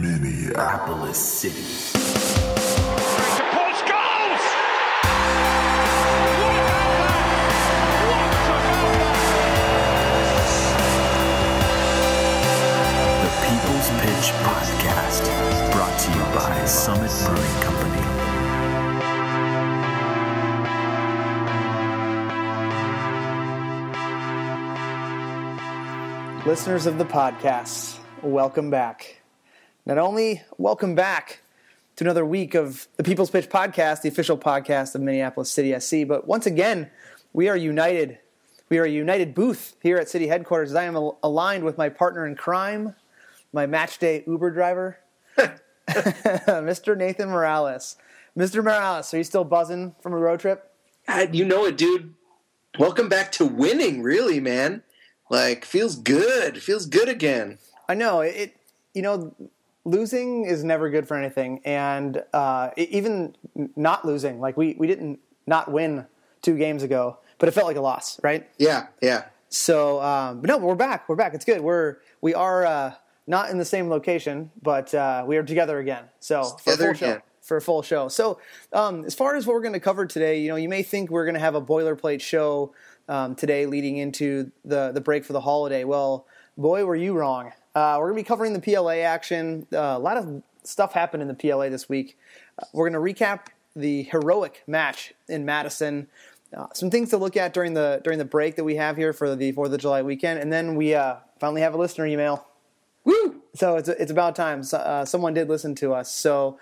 Minneapolis City. Paul Scholes! What about that? The People's Pitch Podcast, brought to you by Summit Brewing Company. Listeners of the podcast, welcome back. Not only welcome back to another week of the People's Pitch Podcast, the official podcast of Minneapolis City SC, but once again, we are united. We are a united booth here at City headquarters. I am al- aligned with my partner in crime, my match day Uber driver, Mr. Nathan Morales. Mr. Morales, are you still buzzing from a road trip? God, you know it, dude. Welcome back to winning, really, man. Like, feels good. Feels good again. I know it. you know, losing is never good for anything, and uh, even not losing, like we we didn't not win two games ago, but it felt like a loss, right? Yeah, yeah. So, um, but no, we're back. We're back. It's good. We're we are uh, not in the same location, but uh, we are together again. So for a Together full show. again. For a full show. So, um, as far as what we're going to cover today, you know, you may think we're going to have a boilerplate show um, today, leading into the the break for the holiday. Well, boy, were you wrong. Uh, we're going to be covering the PLA action. Uh, a lot of stuff happened in the PLA this week. Uh, we're going to recap the heroic match in Madison. Uh, some things to look at during the during the break that we have here for the Fourth of July weekend, and then we uh, finally have a listener email. Woo! So it's it's about time. So, uh, someone did listen to us. So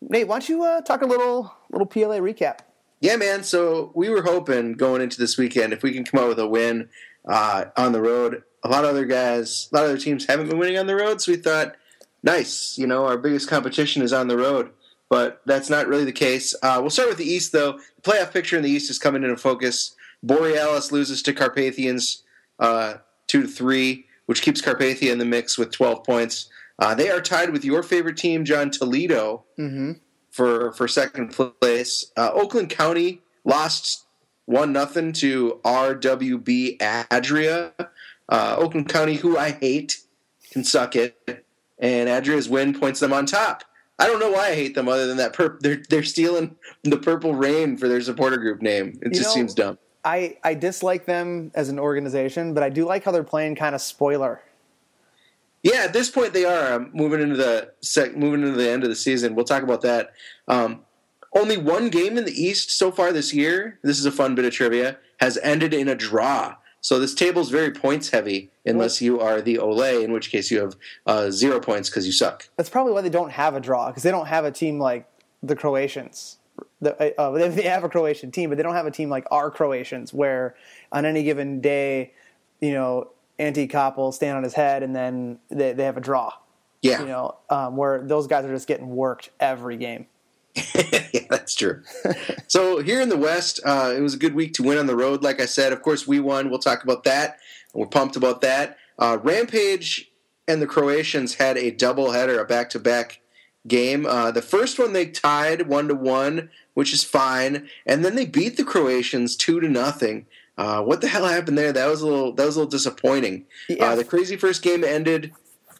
Nate, why don't you uh, talk a little little PLA recap? Yeah, man. So we were hoping going into this weekend if we can come out with a win uh, on the road. A lot of other guys, a lot of other teams haven't been winning on the road, so we thought, nice. You know, our biggest competition is on the road, but that's not really the case. Uh, we'll start with the East, though. The playoff picture in the East is coming into focus. Borealis loses to Carpathians uh, two to three, which keeps Carpathia in the mix with twelve points. Uh, they are tied with your favorite team, John Toledo, for for second place. Uh, Oakland County lost one nothing to RWB Adria. Uh, Oakland County, who I hate, can suck it, and Adria's win points them on top. I don't know why I hate them, other than that pur- they're they're stealing the Purple Rain for their supporter group name. It You just know- seems dumb. I, I dislike them as an organization, but I do like how they're playing kind of spoiler. Yeah, at this point they are um, moving into the sec- moving into the end of the season. We'll talk about that. Um, only one game in the East so far this year. This is a fun bit of trivia. Has ended in a draw. So this table is very points heavy, unless you are the Olay, in which case you have uh, zero points because you suck. That's probably why they don't have a draw because they don't have a team like the Croatians. The, uh, they they have a Croatian team, but they don't have a team like our Croatians, where on any given day, you know, Anti Cop will stand on his head, and then they, they have a draw. Yeah, You know, um, where those guys are just getting worked every game. yeah, that's true. so here in the West, uh, it was a good week to win on the road. Like I said, of course we won. We'll talk about that. We're pumped about that. Uh, Rampage and the Croatians had a double header, a back to back game. Uh, the first one they tied one to one, which is fine, and then they beat the Croatians two to nothing. Uh, what the hell happened there? That was a little. That was a little disappointing. Yeah. Uh, the crazy first game ended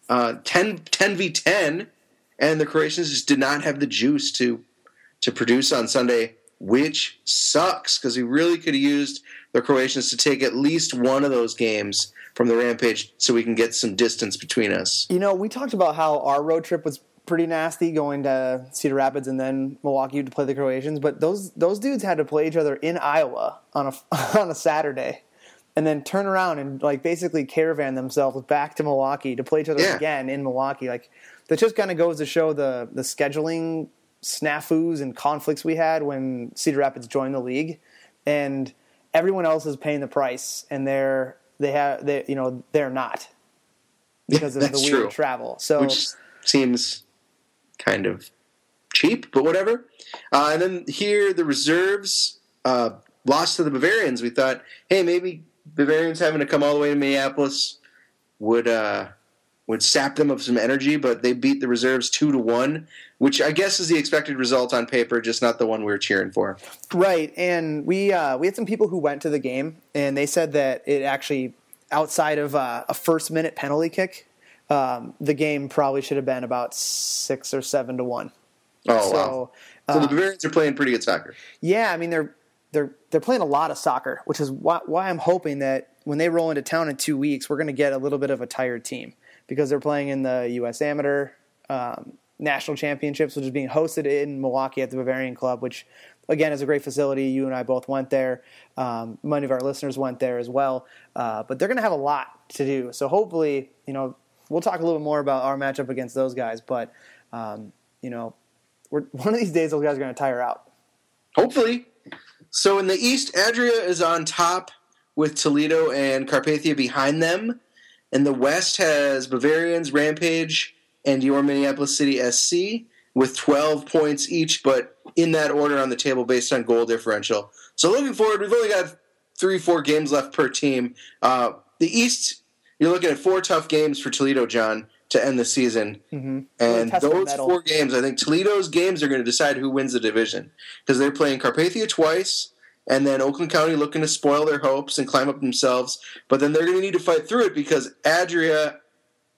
uh, 10, 10 v ten, and the Croatians just did not have the juice to to produce on Sunday, which sucks because we really could have used the Croatians to take at least one of those games from the Rampage so we can get some distance between us. You know, we talked about how our road trip was pretty nasty going to Cedar Rapids and then Milwaukee to play the Croatians, but those those dudes had to play each other in Iowa on a on a Saturday and then turn around and like basically caravan themselves back to Milwaukee to play each other Yeah. again in Milwaukee. Like that just kind of goes to show the the scheduling snafus and conflicts we had when Cedar Rapids joined the league and everyone else is paying the price and they're they have they you know they're not because of the weird true. travel. So which seems kind of cheap, but whatever. Uh, and then here, the reserves uh, lost to the Bavarians. We thought, hey, maybe Bavarians having to come all the way to Minneapolis would uh, would sap them of some energy, but they beat the reserves two to one, which I guess is the expected result on paper, just not the one we were cheering for. Right, and we uh, we had some people who went to the game, and they said that it actually, outside of uh, a first minute penalty kick, um, the game probably should have been about six or seven to one. Oh so, wow! So the Bavarians are playing pretty good soccer. Yeah, I mean they're they're they're playing a lot of soccer, which is why, why I'm hoping that when they roll into town in two weeks, we're going to get a little bit of a tired team because they're playing in the U.S. Amateur um, National Championships, which is being hosted in Milwaukee at the Bavarian Club, which again is a great facility. You and I both went there. Um, many of our listeners went there as well. Uh, but they're going to have a lot to do. So hopefully, you know, we'll talk a little bit more about our matchup against those guys. But um, you know, one of these days those guys are going to tire out. Hopefully. So in the East, Adria is on top with Toledo and Carpathia behind them. And the West has Bavarians, Rampage, and your Minneapolis City SC with 12 points each, but in that order on the table based on goal differential. So looking forward, we've only got three, four games left per team. Uh, the East, you're looking at four tough games for Toledo, John, to end the season. Mm-hmm. And those four games, I think Toledo's games are going to decide who wins the division because they're playing Carpathia twice, and then Oakland County looking to spoil their hopes and climb up themselves. But then they're going to need to fight through it because Adria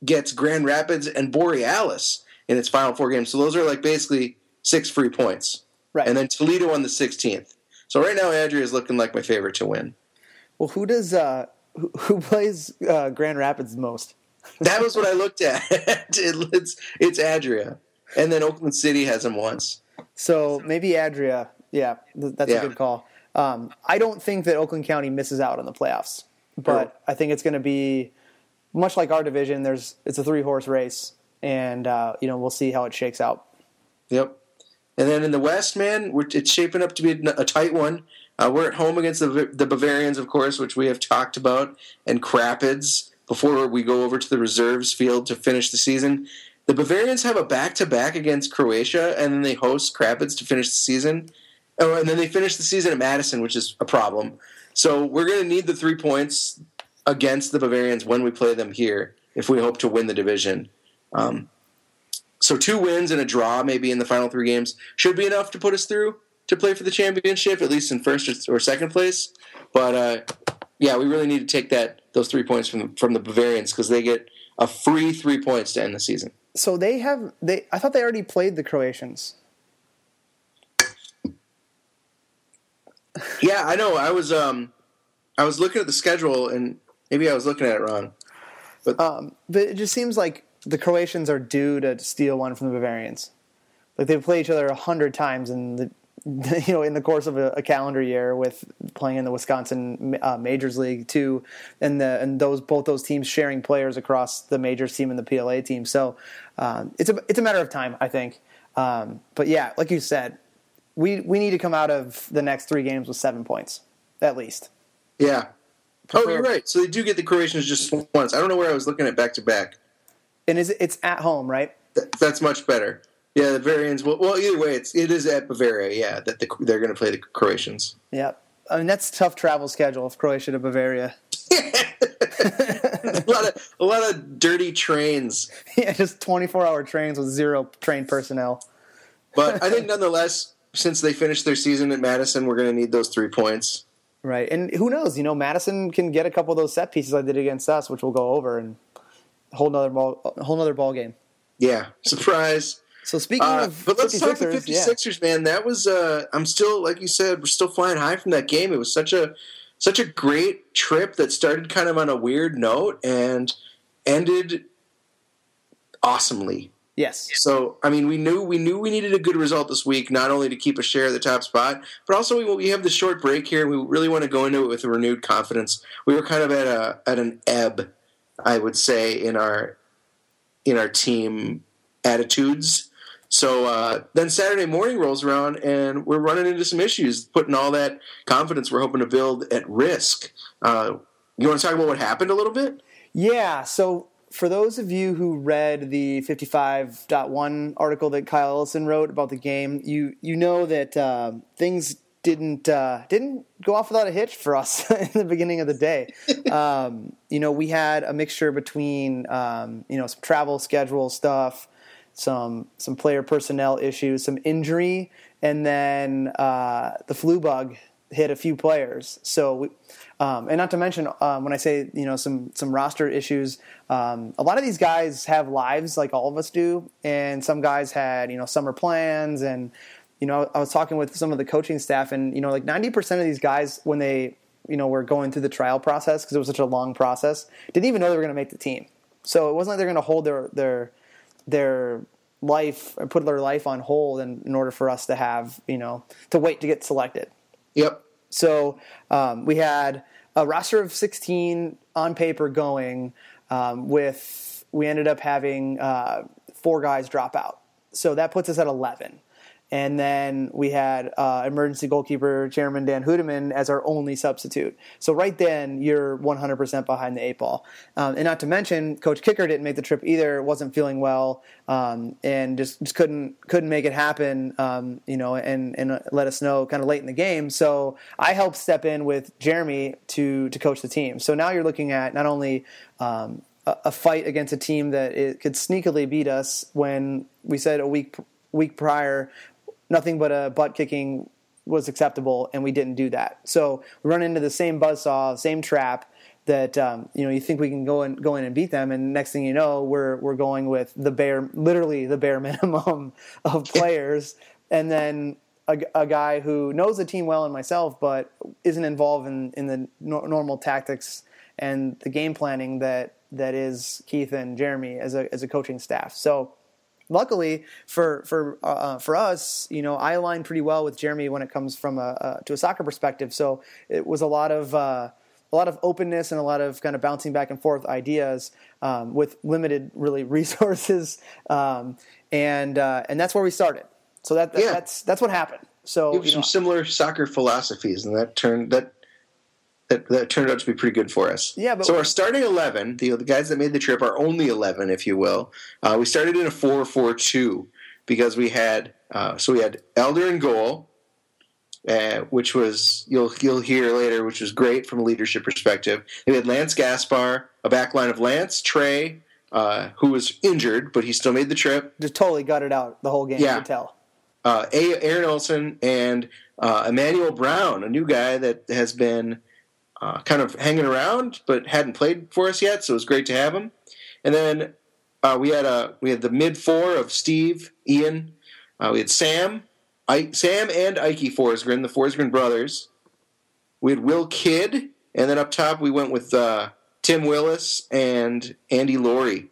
gets Grand Rapids and Borealis in its final four games. So those are like basically six free points. Right. And then Toledo on the 16th. So right now, Adria is looking like my favorite to win. Well, who does uh, who, plays uh, Grand Rapids most? That was what I looked at. It- it's, it's Adria. And then Oakland City has them once. So maybe Adria. Yeah, that's Yeah. a good call. Um, I don't think that Oakland County misses out on the playoffs, but I think it's going to be much like our division. There's it's a three horse race, and uh, you know we'll see how it shakes out. Yep. And then in the West, man, it's shaping up to be a tight one. Uh, we're at home against the, the Bavarians, of course, which we have talked about, and Crapids before we go over to the reserves field to finish the season. The Bavarians have a back to back against Croatia, and then they host Crapids to finish the season. Oh, and then they finish the season at Madison, which is a problem. So we're going to need the three points against the Bavarians when we play them here if we hope to win the division. Um, so two wins and a draw, maybe in the final three games, should be enough to put us through to play for the championship, at least in first or second place. But uh, yeah, we really need to take that those three points from the, from the Bavarians because they get a free three points to end the season. So they have they. I thought they already played the Croatians. Yeah, I know. I was um, I was looking at the schedule and maybe I was looking at it wrong. But um, but it just seems like the Croatians are due to steal one from the Bavarians. Like they've played each other a hundred times in the you know in the course of a, a calendar year with playing in the Wisconsin uh, Majors League too, and the and those both those teams sharing players across the majors team and the PLA team. So um, it's a it's a matter of time, I think. Um, but yeah, like you said, we we need to come out of the next three games with seven points at least. Yeah. Oh, you're right. So they do get the Croatians just once. I don't know where I was looking at back to back. And is it, it's at home, right? Th- That's much better. Yeah, the Bavarians. Well, well, either way, it's it is at Bavaria. Yeah, that the, they're going to play the Croatians. Yep. I mean that's a tough travel schedule of Croatia to Bavaria. a lot of a lot of dirty trains, yeah, just 24 hour trains with zero train personnel. but I think nonetheless, since they finished their season at Madison, we're going to need those three points. Right. And who knows? You know, Madison can get a couple of those set pieces I did against us, which we'll go over and whole nother ball, a whole nother ball game. Yeah, surprise. So speaking Uh, of but let's talk the 56ers, yeah. man. That was uh, I'm still like you said, we're still flying high from that game. It was such a such a great trip that started kind of on a weird note and ended awesomely. Yes. So, I mean, we knew we knew we needed a good result this week, not only to keep a share of the top spot, but also we, we have the short break here. and We really want to go into it with a renewed confidence. We were kind of at a at an ebb, I would say, in our in our team attitudes. So uh, then Saturday morning rolls around, and we're running into some issues, putting all that confidence we're hoping to build at risk. Uh, you want to talk about what happened a little bit? Yeah. So for those of you who read the 55.1 article that Kyle Ellison wrote about the game, you you know that uh, things didn't uh, didn't go off without a hitch for us in the beginning of the day. um, you know, we had a mixture between um, you know some travel schedule stuff, some some player personnel issues, some injury, and then uh, the flu bug hit a few players. So, we, um, and not to mention um, when I say you know some some roster issues, um, a lot of these guys have lives like all of us do, and some guys had you know summer plans, and you know I was talking with some of the coaching staff, and you know like ninety percent of these guys when they you know were going through the trial process because it was such a long process, didn't even know they were going to make the team. So it wasn't like they're going to hold their their their life or put their life on hold in, in order for us to have you know to wait to get selected. Yep. So um, we had a roster of 16 on paper going. Um, with we ended up having uh, four guys drop out, so that puts us at 11. And then we had uh, emergency goalkeeper Chairman Dan Hudeman as our only substitute. So right then, you're 100% behind the eight ball. Um, and not to mention, Coach Kicker didn't make the trip either. wasn't feeling well, um, and just, just couldn't couldn't make it happen. Um, you know, and and let us know kind of late in the game. So I helped step in with Jeremy to to coach the team. So now you're looking at not only um, a, a fight against a team that it could sneakily beat us when we said a week week prior nothing but a butt kicking was acceptable, and we didn't do that. So we run into the same buzzsaw, same trap that um, you know you think we can go and go in and beat them, and next thing you know, we're we're going with the bare, literally the bare minimum of players, and then a, a guy who knows the team well and myself, but isn't involved in in the no, normal tactics and the game planning that that is Keith and Jeremy as a as a coaching staff. So luckily for for uh, for us, you know, I align pretty well with Jeremy when it comes from a, a to a soccer perspective. So it was a lot of uh, a lot of openness and a lot of kind of bouncing back and forth ideas um, with limited really resources, um, and uh, and that's where we started. So that, that Yeah. that's that's what happened. So you know, some similar soccer philosophies, and that turned that that, that turned out to be pretty good for us. Yeah, but- so our starting eleven, the the guys that made the trip, are only eleven, if you will. Uh, we started in a four-four-two because we had uh, so we had Elder and goal, uh, which was you'll you'll hear later, which was great from a leadership perspective. We had Lance Gaspar, a back line of Lance Trey, uh, who was injured, but he still made the trip. just totally gutted out the whole game. Yeah. You could tell. uh, Aaron Olson and uh, Emmanuel Brown, a new guy that has been uh, kind of hanging around but hadn't played for us yet, so it was great to have him. And then uh, we had a we had the mid four of Steve, Ian, uh, we had Sam, I, Sam and Ike Forsgren, the Forsgren brothers. We had Will Kidd, and then up top we went with uh, Tim Willis and Andy Laurie.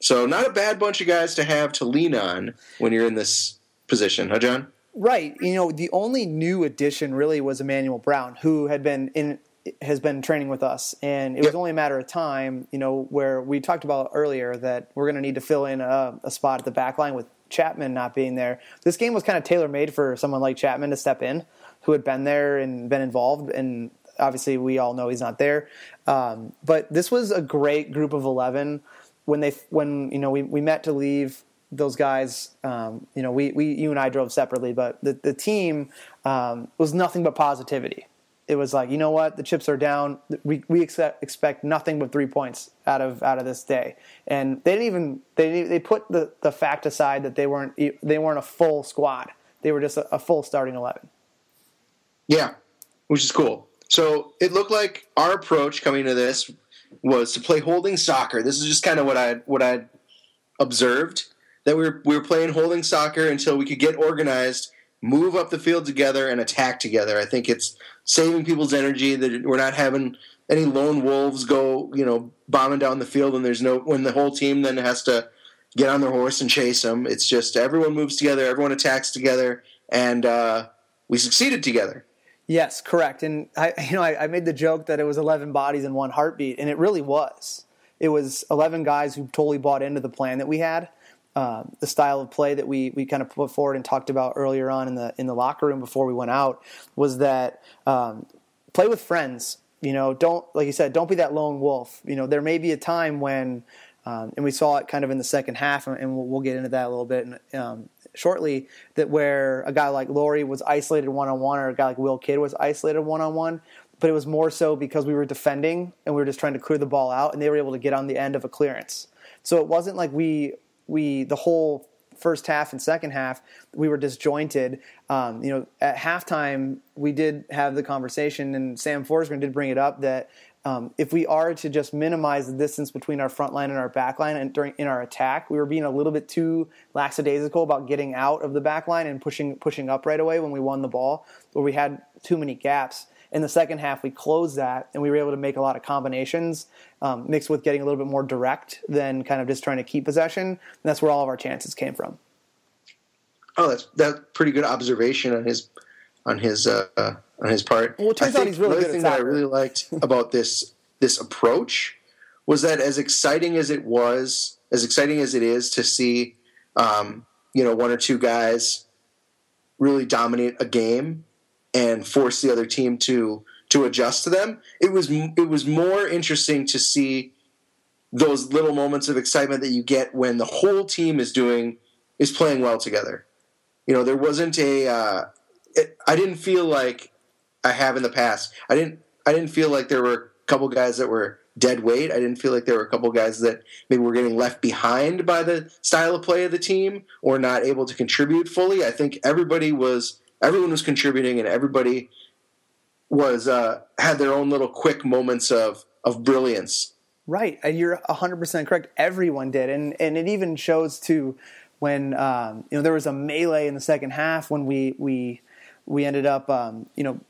So not a bad bunch of guys to have to lean on when you're in this position, huh, John? Right. You know, the only new addition really was Emmanuel Brown, who had been in has been training with us, and it was only a matter of time. You know, where we talked about earlier that we're going to need to fill in a, a spot at the back line with Chapman not being there. This game was kind of tailor made for someone like Chapman to step in, who had been there and been involved, and obviously we all know he's not there. Um, but this was a great group of eleven. When they when you know we, we met to leave those guys, um, you know, we, we you and I drove separately, but the the team um, was nothing but positivity. It was like, you know what, the chips are down. We we expect, expect nothing but three points out of out of this day, and they didn't even they they put the, the fact aside that they weren't they weren't a full squad. They were just a, a full starting eleven. Yeah, which is cool. So it looked like our approach coming to this was to play holding soccer. This is just kind of what I what I observed that we were we were playing holding soccer until we could get organized, move up the field together, and attack together. I think it's saving people's energy that we're not having any lone wolves go you know bombing down the field and there's no when the whole team then has to get on their horse and chase them. It's just everyone moves together, everyone attacks together, and uh, we succeeded together. Yes, correct. And I, you know, I, I made the joke that it was 11 bodies in one heartbeat, and it really was. It was 11 guys who totally bought into the plan that we had, um, the style of play that we we kind of put forward and talked about earlier on in the in the locker room before we went out was that um, play with friends. You know, don't like you said, don't be that lone wolf. You know, there may be a time when, um, and we saw it kind of in the second half, and we'll, we'll get into that a little bit um, shortly. That where a guy like Laurie was isolated one on one, or a guy like Will Kidd was isolated one on one. But it was more so because we were defending and we were just trying to clear the ball out, and they were able to get on the end of a clearance. So it wasn't like we we the whole first half and second half, we were disjointed. Um, you know, at halftime, we did have the conversation, and Sam Forsgren did bring it up that um, if we are to just minimize the distance between our front line and our back line and during in our attack, we were being a little bit too lackadaisical about getting out of the back line and pushing pushing up right away when we won the ball, where we had too many gaps. In the second half, we closed that and we were able to make a lot of combinations um, mixed with getting a little bit more direct than kind of just trying to keep possession. And that's where all of our chances came from. Oh, that's that's pretty good observation on his on his uh, on his part. Well, it turns I out he's really another good thing that I really liked about this this approach was that as exciting as it was, as exciting as it is to see, um, you know, one or two guys really dominate a game and force the other team to to adjust to them. It was it was more interesting to see those little moments of excitement that you get when the whole team is doing is playing well together. You know, there wasn't a. Uh, it, I didn't feel like I have in the past. I didn't. I didn't feel like there were a couple guys that were dead weight. I didn't feel like there were a couple guys that maybe were getting left behind by the style of play of the team or not able to contribute fully. I think everybody was everyone was contributing and everybody was uh, had their own little quick moments of of brilliance. Right, and you're 100% correct. Everyone did, and and it even shows too when um, you know there was a melee in the second half when we we we ended up um, you know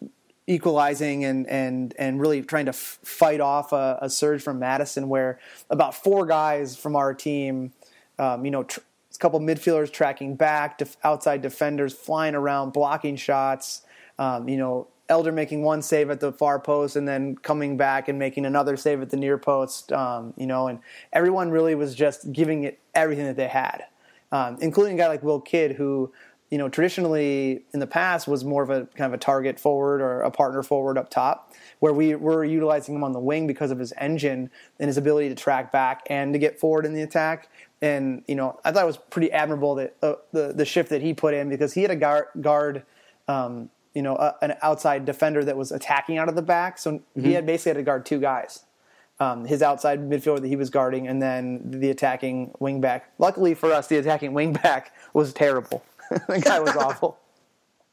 equalizing and and and really trying to f- fight off a, a surge from Madison where about four guys from our team, um, you know. Tr- a couple midfielders tracking back, def- outside defenders flying around, blocking shots. Um, you know, Elder making one save at the far post and then coming back and making another save at the near post. Um, you know, and everyone really was just giving it everything that they had, um, including a guy like Will Kidd, who you know traditionally in the past was more of a kind of a target forward or a partner forward up top, where we were utilizing him on the wing because of his engine and his ability to track back and to get forward in the attack. And you know, I thought it was pretty admirable that uh, the the shift that he put in because he had a guard, guard um, you know, a, an outside defender that was attacking out of the back. So he had basically had to guard two guys. Um, his outside midfielder that he was guarding, and then the attacking wingback. Luckily for us, the attacking wingback was terrible. the guy was awful.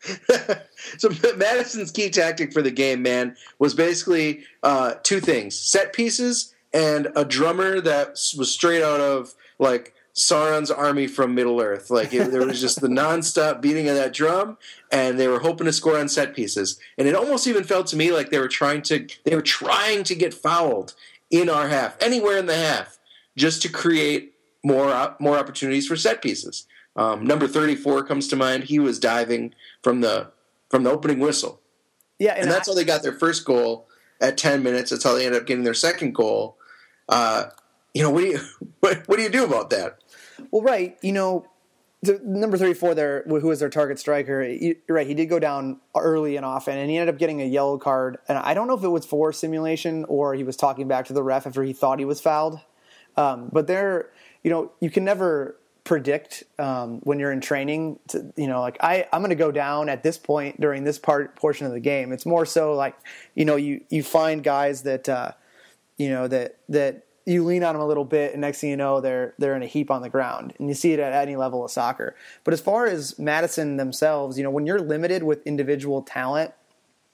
so Madison's key tactic for the game, man, was basically uh, two things: set pieces and a drummer that was straight out of like Sauron's army from Middle Earth. Like it, there was just the nonstop beating of that drum, and they were hoping to score on set pieces. And it almost even felt to me like they were trying to they were trying to get fouled in our half, anywhere in the half, just to create more more opportunities for set pieces. Um, number thirty four comes to mind. He was diving from the from the opening whistle, Yeah, and, and that's I- how they got their first goal at ten minutes. That's how they ended up getting their second goal. Uh, you know, what do you what, what do you do about that? Well, right. You know, the number 34 there, who was their target striker, you- you're right. He did go down early and often, and he ended up getting a yellow card. And I don't know if it was for simulation or he was talking back to the ref after he thought he was fouled. Um, but there, you know, you can never predict um, when you're in training. To, you know, like I, I'm going to go down at this point during this part portion of the game. It's more so like, you know, you you find guys that, uh, you know, that that you lean on them a little bit, and next thing you know, they're they're in a heap on the ground, and you see it at any level of soccer. But as far as Madison themselves, you know, when you're limited with individual talent,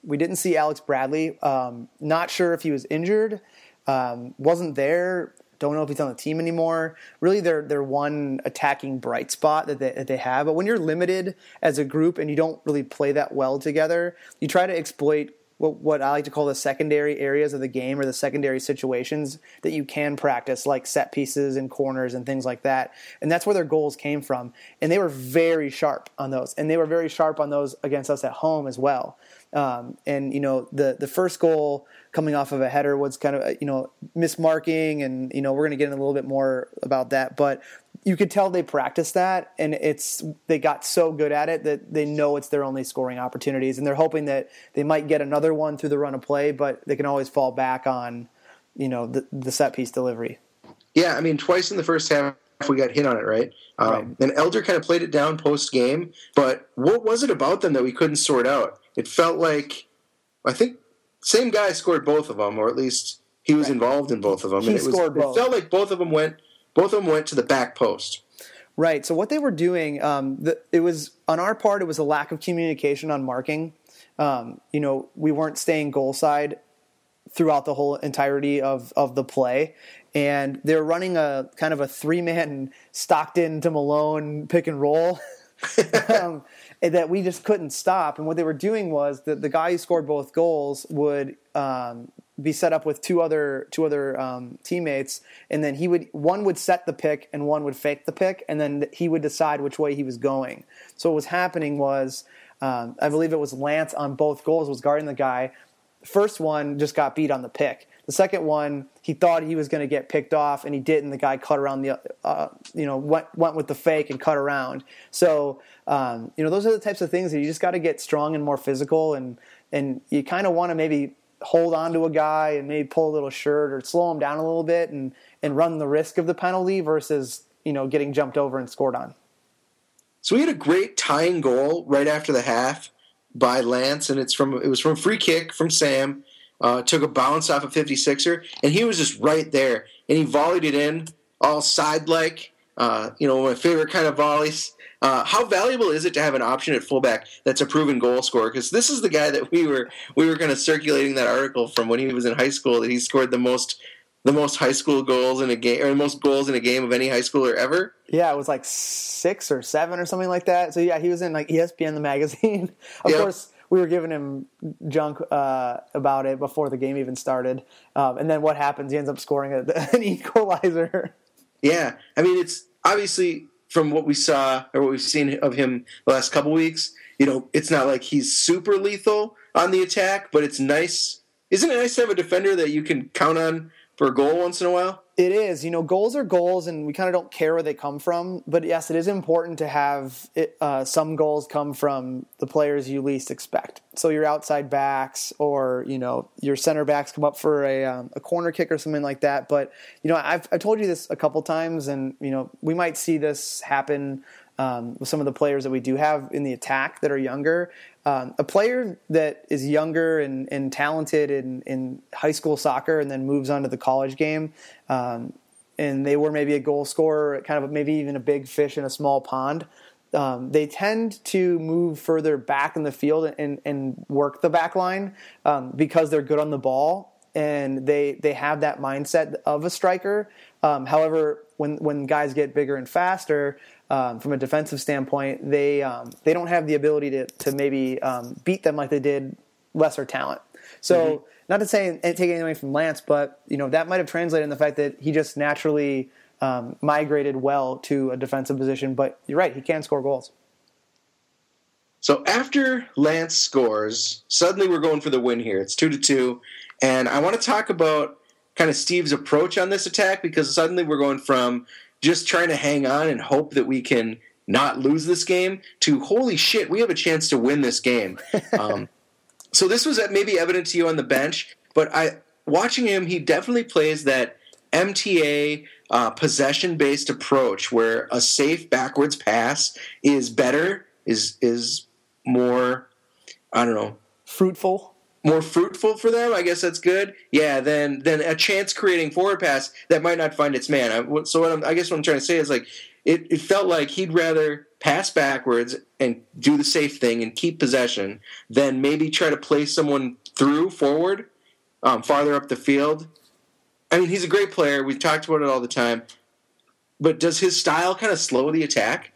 we didn't see Alex Bradley. Um, not sure if he was injured, um, wasn't there. Don't know if he's on the team anymore. Really, they're they're one attacking bright spot that they, that they have. But when you're limited as a group and you don't really play that well together, you try to exploit what, what I like to call the secondary areas of the game or the secondary situations that you can practice, like set pieces and corners and things like that. And that's where their goals came from. And they were very sharp on those. And they were very sharp on those against us at home as well. Um, and you know the the first goal coming off of a header was kind of you know mismarking, and you know we're going to get in a little bit more about that, but you could tell they practiced that, and it's they got so good at it that they know it's their only scoring opportunities, and they're hoping that they might get another one through the run of play, but they can always fall back on you know the, the set piece delivery. Yeah, I mean, twice in the first half we got hit on it, right? Um, Right. And Elder kind of played it down post game, but what was it about them that we couldn't sort out? It felt like I think same guy scored both of them, or at least he was involved in both of them. He and it was, scored both. It felt like both of them went both of them went to the back post. Right. So what they were doing, um, the, it was on our part, it was a lack of communication on marking. Um, you know, we weren't staying goal side throughout the whole entirety of of the play, and they're running a kind of a three man Stockton to Malone pick and roll. um, that we just couldn't stop. And what they were doing was that the guy who scored both goals would um, be set up with two other two other um, teammates, and then he would one would set the pick and one would fake the pick, and then he would decide which way he was going. So what was happening was, um, I believe it was Lance on both goals was guarding the guy. First one just got beat on the pick. The second one, he thought he was going to get picked off, and he didn't. The guy cut around the, uh, you know, went went with the fake and cut around. So, um, you know, those are the types of things that you just got to get strong and more physical, and and you kind of want to maybe hold on to a guy and maybe pull a little shirt or slow him down a little bit and and run the risk of the penalty versus you know getting jumped over and scored on. So we had a great tying goal right after the half by Lance, and it's from it was from a free kick from Sam uh, took a bounce off a 56er, and he was just right there. And he volleyed it in, all side like, uh, you know, my favorite kind of volleys. Uh, how valuable is it to have an option at fullback that's a proven goal scorer? Because this is the guy that we were we were kind of circulating that article from when he was in high school that he scored the most the most high school goals in a game or the most goals in a game of any high schooler ever. Yeah, it was like six or seven or something like that. So yeah, he was in like ESPN the magazine. of Yep. course, we were giving him junk uh, about it before the game even started. Um, and then what happens? He ends up scoring a, an equalizer. Yeah, I mean, it's obviously from what we saw or what we've seen of him the last couple weeks. You know, it's not like he's super lethal on the attack, but it's nice. Isn't it nice to have a defender that you can count on for a goal once in a while? It is. You know, goals are goals, and we kind of don't care where they come from. But yes, it is important to have it, uh, some goals come from the players you least expect. So your outside backs, or you know, your center backs come up for a, um, a corner kick or something like that. But you know, I've I've told you this a couple times, and you know, we might see this happen um, with some of the players that we do have in the attack that are younger. Um, a player that is younger and, and talented in, in high school soccer and then moves on to the college game, um, and they were maybe a goal scorer, kind of maybe even a big fish in a small pond. Um, they tend to move further back in the field and, and work the back line um, because they're good on the ball and they they have that mindset of a striker. Um, however, when when guys get bigger and faster, um, from a defensive standpoint, they um, they don't have the ability to to maybe um, beat them like they did lesser talent. So not to say and take anything away from Lance, but you know that might have translated in the fact that he just naturally um, migrated well to a defensive position. But you're right, he can score goals. So after Lance scores, suddenly we're going for the win here. It's two to two, and I want to talk about kind of Steve's approach on this attack because suddenly we're going from just trying to hang on and hope that we can not lose this game to holy shit, we have a chance to win this game. Um, so this was maybe evident to you on the bench, but I watching him, he definitely plays that MTA uh, possession based approach where a safe backwards pass is better, is is more, I don't know, Fruitful. More fruitful for them. I guess that's good. Yeah, than than a chance creating forward pass that might not find its man. I, so what I'm, I guess what I'm trying to say is like it, it felt like he'd rather pass backwards and do the safe thing and keep possession than maybe try to play someone through forward, um, farther up the field. I mean, he's a great player. We've talked about it all the time. But does his style kind of slow the attack?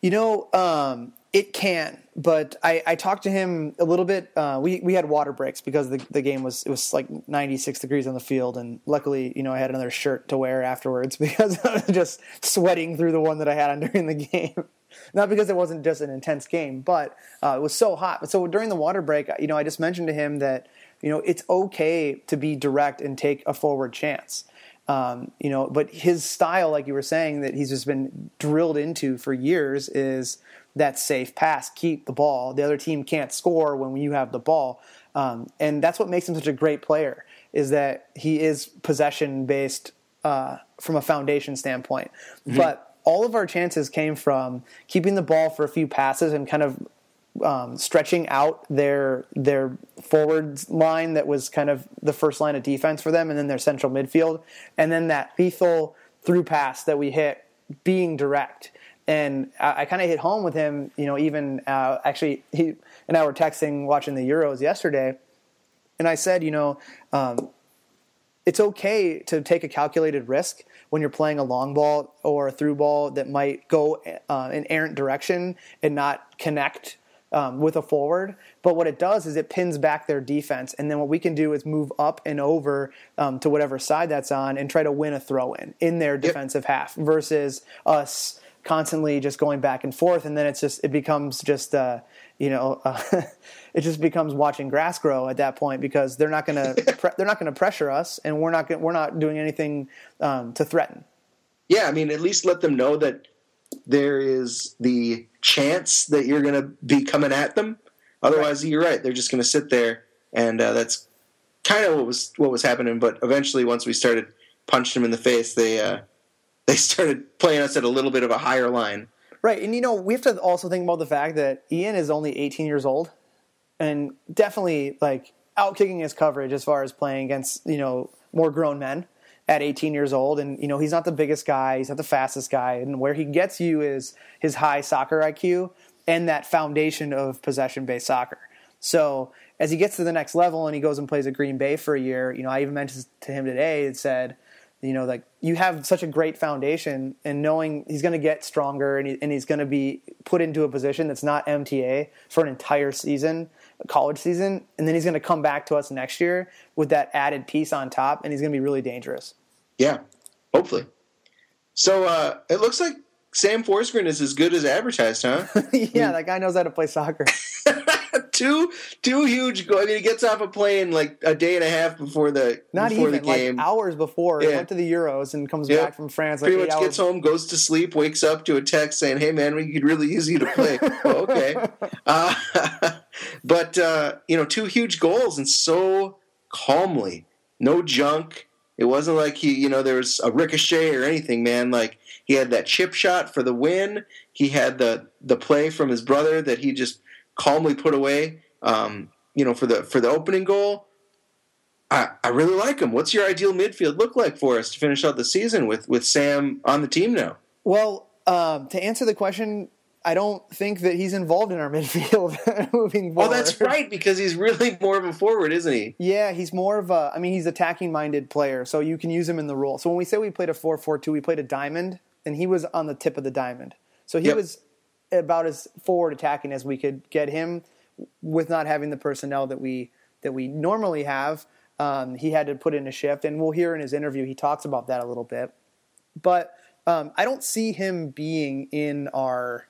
You know, um, it can, but I, I talked to him a little bit. Uh, we we had water breaks because the the game was it was like 96 degrees on the field, and luckily, you know, I had another shirt to wear afterwards because I was just sweating through the one that I had on during the game. Not because it wasn't just an intense game, but uh, it was so hot. So during the water break, you know, I just mentioned to him that you know it's okay to be direct and take a forward chance. Um, you know, but his style, like you were saying, that he's just been drilled into for years is that safe pass, keep the ball. The other team can't score when you have the ball, um, and that's what makes him such a great player. Is that he is possession based uh, from a foundation standpoint, but all of our chances came from keeping the ball for a few passes and kind of um, stretching out their their forward line that was kind of the first line of defense for them, and then their central midfield, and then that lethal through pass that we hit being direct. And I, I kind of hit home with him, you know, even uh, actually he and I were texting watching the Euros yesterday, and I said, you know, um, it's okay to take a calculated risk when you're playing a long ball or a through ball that might go uh, an errant direction and not connect um, with a forward. But what it does is it pins back their defense, and then what we can do is move up and over um, to whatever side that's on and try to win a throw in in their defensive half versus us constantly just going back and forth, and then it's just it becomes just uh, you know. Uh, it just becomes watching grass grow at that point because they're not going to pre- they're not going to pressure us, and we're not gonna, we're not doing anything um, to threaten. Yeah, I mean, at least let them know that there is the chance that you're going to be coming at them. Otherwise, you're right; they're just going to sit there, and uh, that's kind of what was what was happening. But eventually, once we started punching them in the face, they uh, they started playing us at a little bit of a higher line. Right, and you know we have to also think about the fact that Ian is only 18 years old, and definitely like outkicking his coverage as far as playing against you know more grown men at 18 years old and you know he's not the biggest guy he's not the fastest guy and where he gets you is his high soccer IQ and that foundation of possession based soccer so as he gets to the next level and he goes and plays at Green Bay for a year you know I even mentioned to him today it said you know like you have such a great foundation and knowing he's going to get stronger and, he, and he's going to be put into a position that's not MTA for an entire season college season, and then he's going to come back to us next year with that added piece on top, and he's going to be really dangerous. Yeah, hopefully. So uh, it looks like Sam Forsgren is as good as advertised, huh? yeah, that guy knows how to play soccer. Two two huge goals. I mean, he gets off a plane like a day and a half before the not before even the game. like hours before. Yeah. He went to the Euros and comes Yeah. back from France like Pretty much hours. gets home, goes to sleep, wakes up to a text saying, "Hey man, we could really use you to play." oh, okay, uh, but uh, you know, two huge goals and so calmly, no junk. It wasn't like he, you know, there was a ricochet or anything, man. Like he had that chip shot for the win. He had the the play from his brother that he just calmly put away. Um, you know, for the for the opening goal. I, I really like him. What's your ideal midfield look like for us to finish out the season with with Sam on the team now? Well, um, to answer the question, I don't think that he's involved in our midfield moving forward. Oh, that's right, because he's really more of a forward, isn't he? Yeah, he's more of a. I mean, he's attacking minded player, so you can use him in the role. So when we say we played a four four two, we played a diamond, and he was on the tip of the diamond. So he Yep. was about as forward attacking as we could get him, with not having the personnel that we that we normally have. Um, he had to put in a shift, and we'll hear in his interview he talks about that a little bit. But um, I don't see him being in our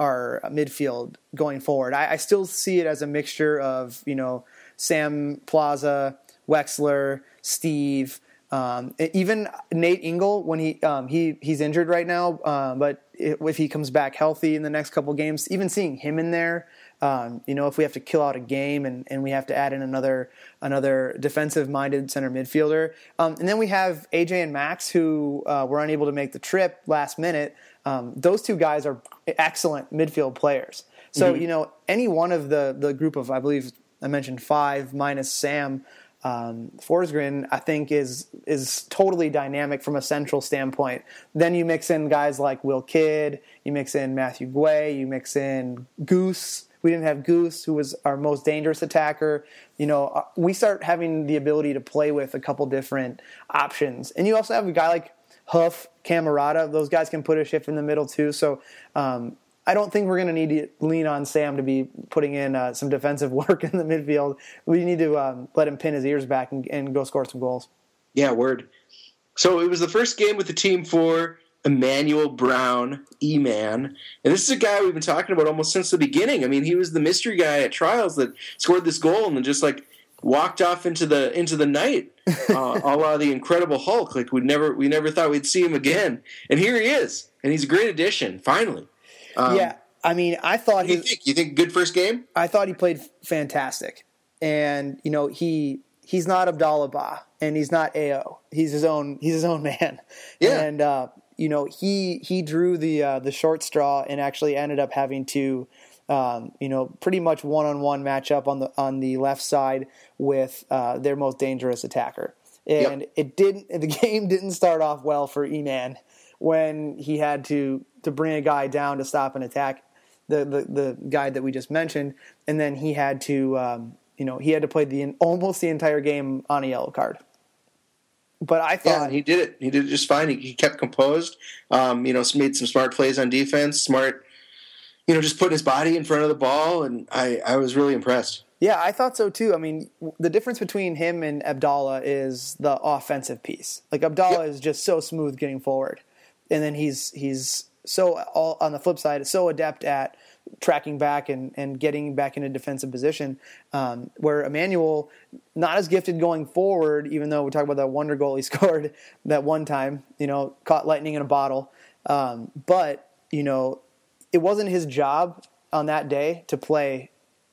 our midfield going forward. I, I still see it as a mixture of you know Sam Plaza, Wexler, Steve, um, even Nate Ingle when he um, he he's injured right now. Um, but if he comes back healthy in the next couple games, even seeing him in there, um, you know, if we have to kill out a game and, and we have to add in another another defensive minded center midfielder, um, and then we have AJ and Max who uh, were unable to make the trip last minute. Um, those two guys are excellent midfield players. So you know, any one of the the group of I believe I mentioned five minus Sam um, Forsgren, I think is is totally dynamic from a central standpoint. Then you mix in guys like Will Kidd, you mix in Matthew Guay, you mix in Goose. We didn't have Goose, who was our most dangerous attacker. You know, uh, we start having the ability to play with a couple different options, and you also have a guy like Huff, Camerata. Those guys can put a shift in the middle too. So um, I don't think we're going to need to lean on Sam to be putting in uh, some defensive work in the midfield. We need to um, let him pin his ears back and, and go score some goals. Yeah, word. So it was the first game with the team for Emmanuel Brown, E-Man. And this is a guy we've been talking about almost since the beginning. I mean, he was the mystery guy at trials that scored this goal and then just like walked off into the into the night, uh, a la the Incredible Hulk. Like we never we never thought we'd see him again, and here he is, and he's a great addition. Finally, um, yeah, I mean, I thought What do you his, think? You think good first game? I thought he played fantastic, and you know he he's not Abdallah Ba and he's not Ao. He's his own he's his own man. Yeah. and uh, you know he he drew the uh, the short straw and actually ended up having to. Um, you know, pretty much one-on-one matchup on the on the left side with uh, their most dangerous attacker, and Yep. it didn't. The game didn't start off well for Eman when he had to to bring a guy down to stop an attack, the the, the guy that we just mentioned, and then he had to um, you know he had to play the almost the entire game on a yellow card. But I Yeah, thought and he did it. He did it just fine. He, he kept composed. Um, you know, made some smart plays on defense. Smart, you know, just putting his body in front of the ball, and I, I was really impressed. Yeah, I thought so too. I mean, the difference between him and Abdallah is the offensive piece. Like Abdallah Yep. is just so smooth getting forward, and then he's he's so all, on the flip side so adept at tracking back and, and getting back in a defensive position. Um, where Emmanuel not as gifted going forward, even though we talk about that wonder goal he scored that one time. You know, caught lightning in a bottle. Um, but you know, it wasn't his job on that day to play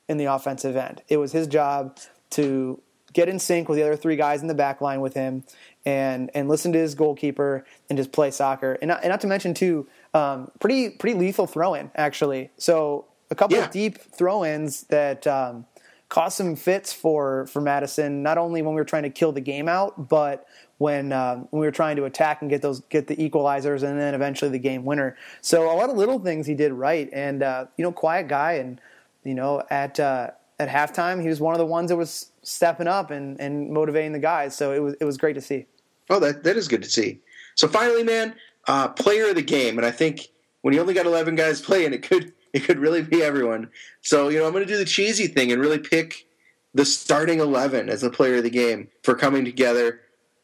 in the offensive end. It was his job to get in sync with the other three guys in the back line with him and and listen to his goalkeeper and just play soccer. And not, and not to mention too, um, pretty pretty lethal throw in actually. So a couple Yeah. of deep throw ins that um, caused some fits for for Madison. Not only when we were trying to kill the game out, but when um, when we were trying to attack and get those get the equalizers and then eventually the game winner. So a lot of little things he did right, and uh, you know, quiet guy, and you know, at uh, at halftime he was one of the ones that was stepping up and, and motivating the guys. So it was it was great to see. Oh, that that is good to see. So finally, man, uh, player of the game, and I think when you only got eleven guys playing, it could it could really be everyone. So you know, I'm going to do the cheesy thing and really pick the starting eleven as the player of the game for coming together.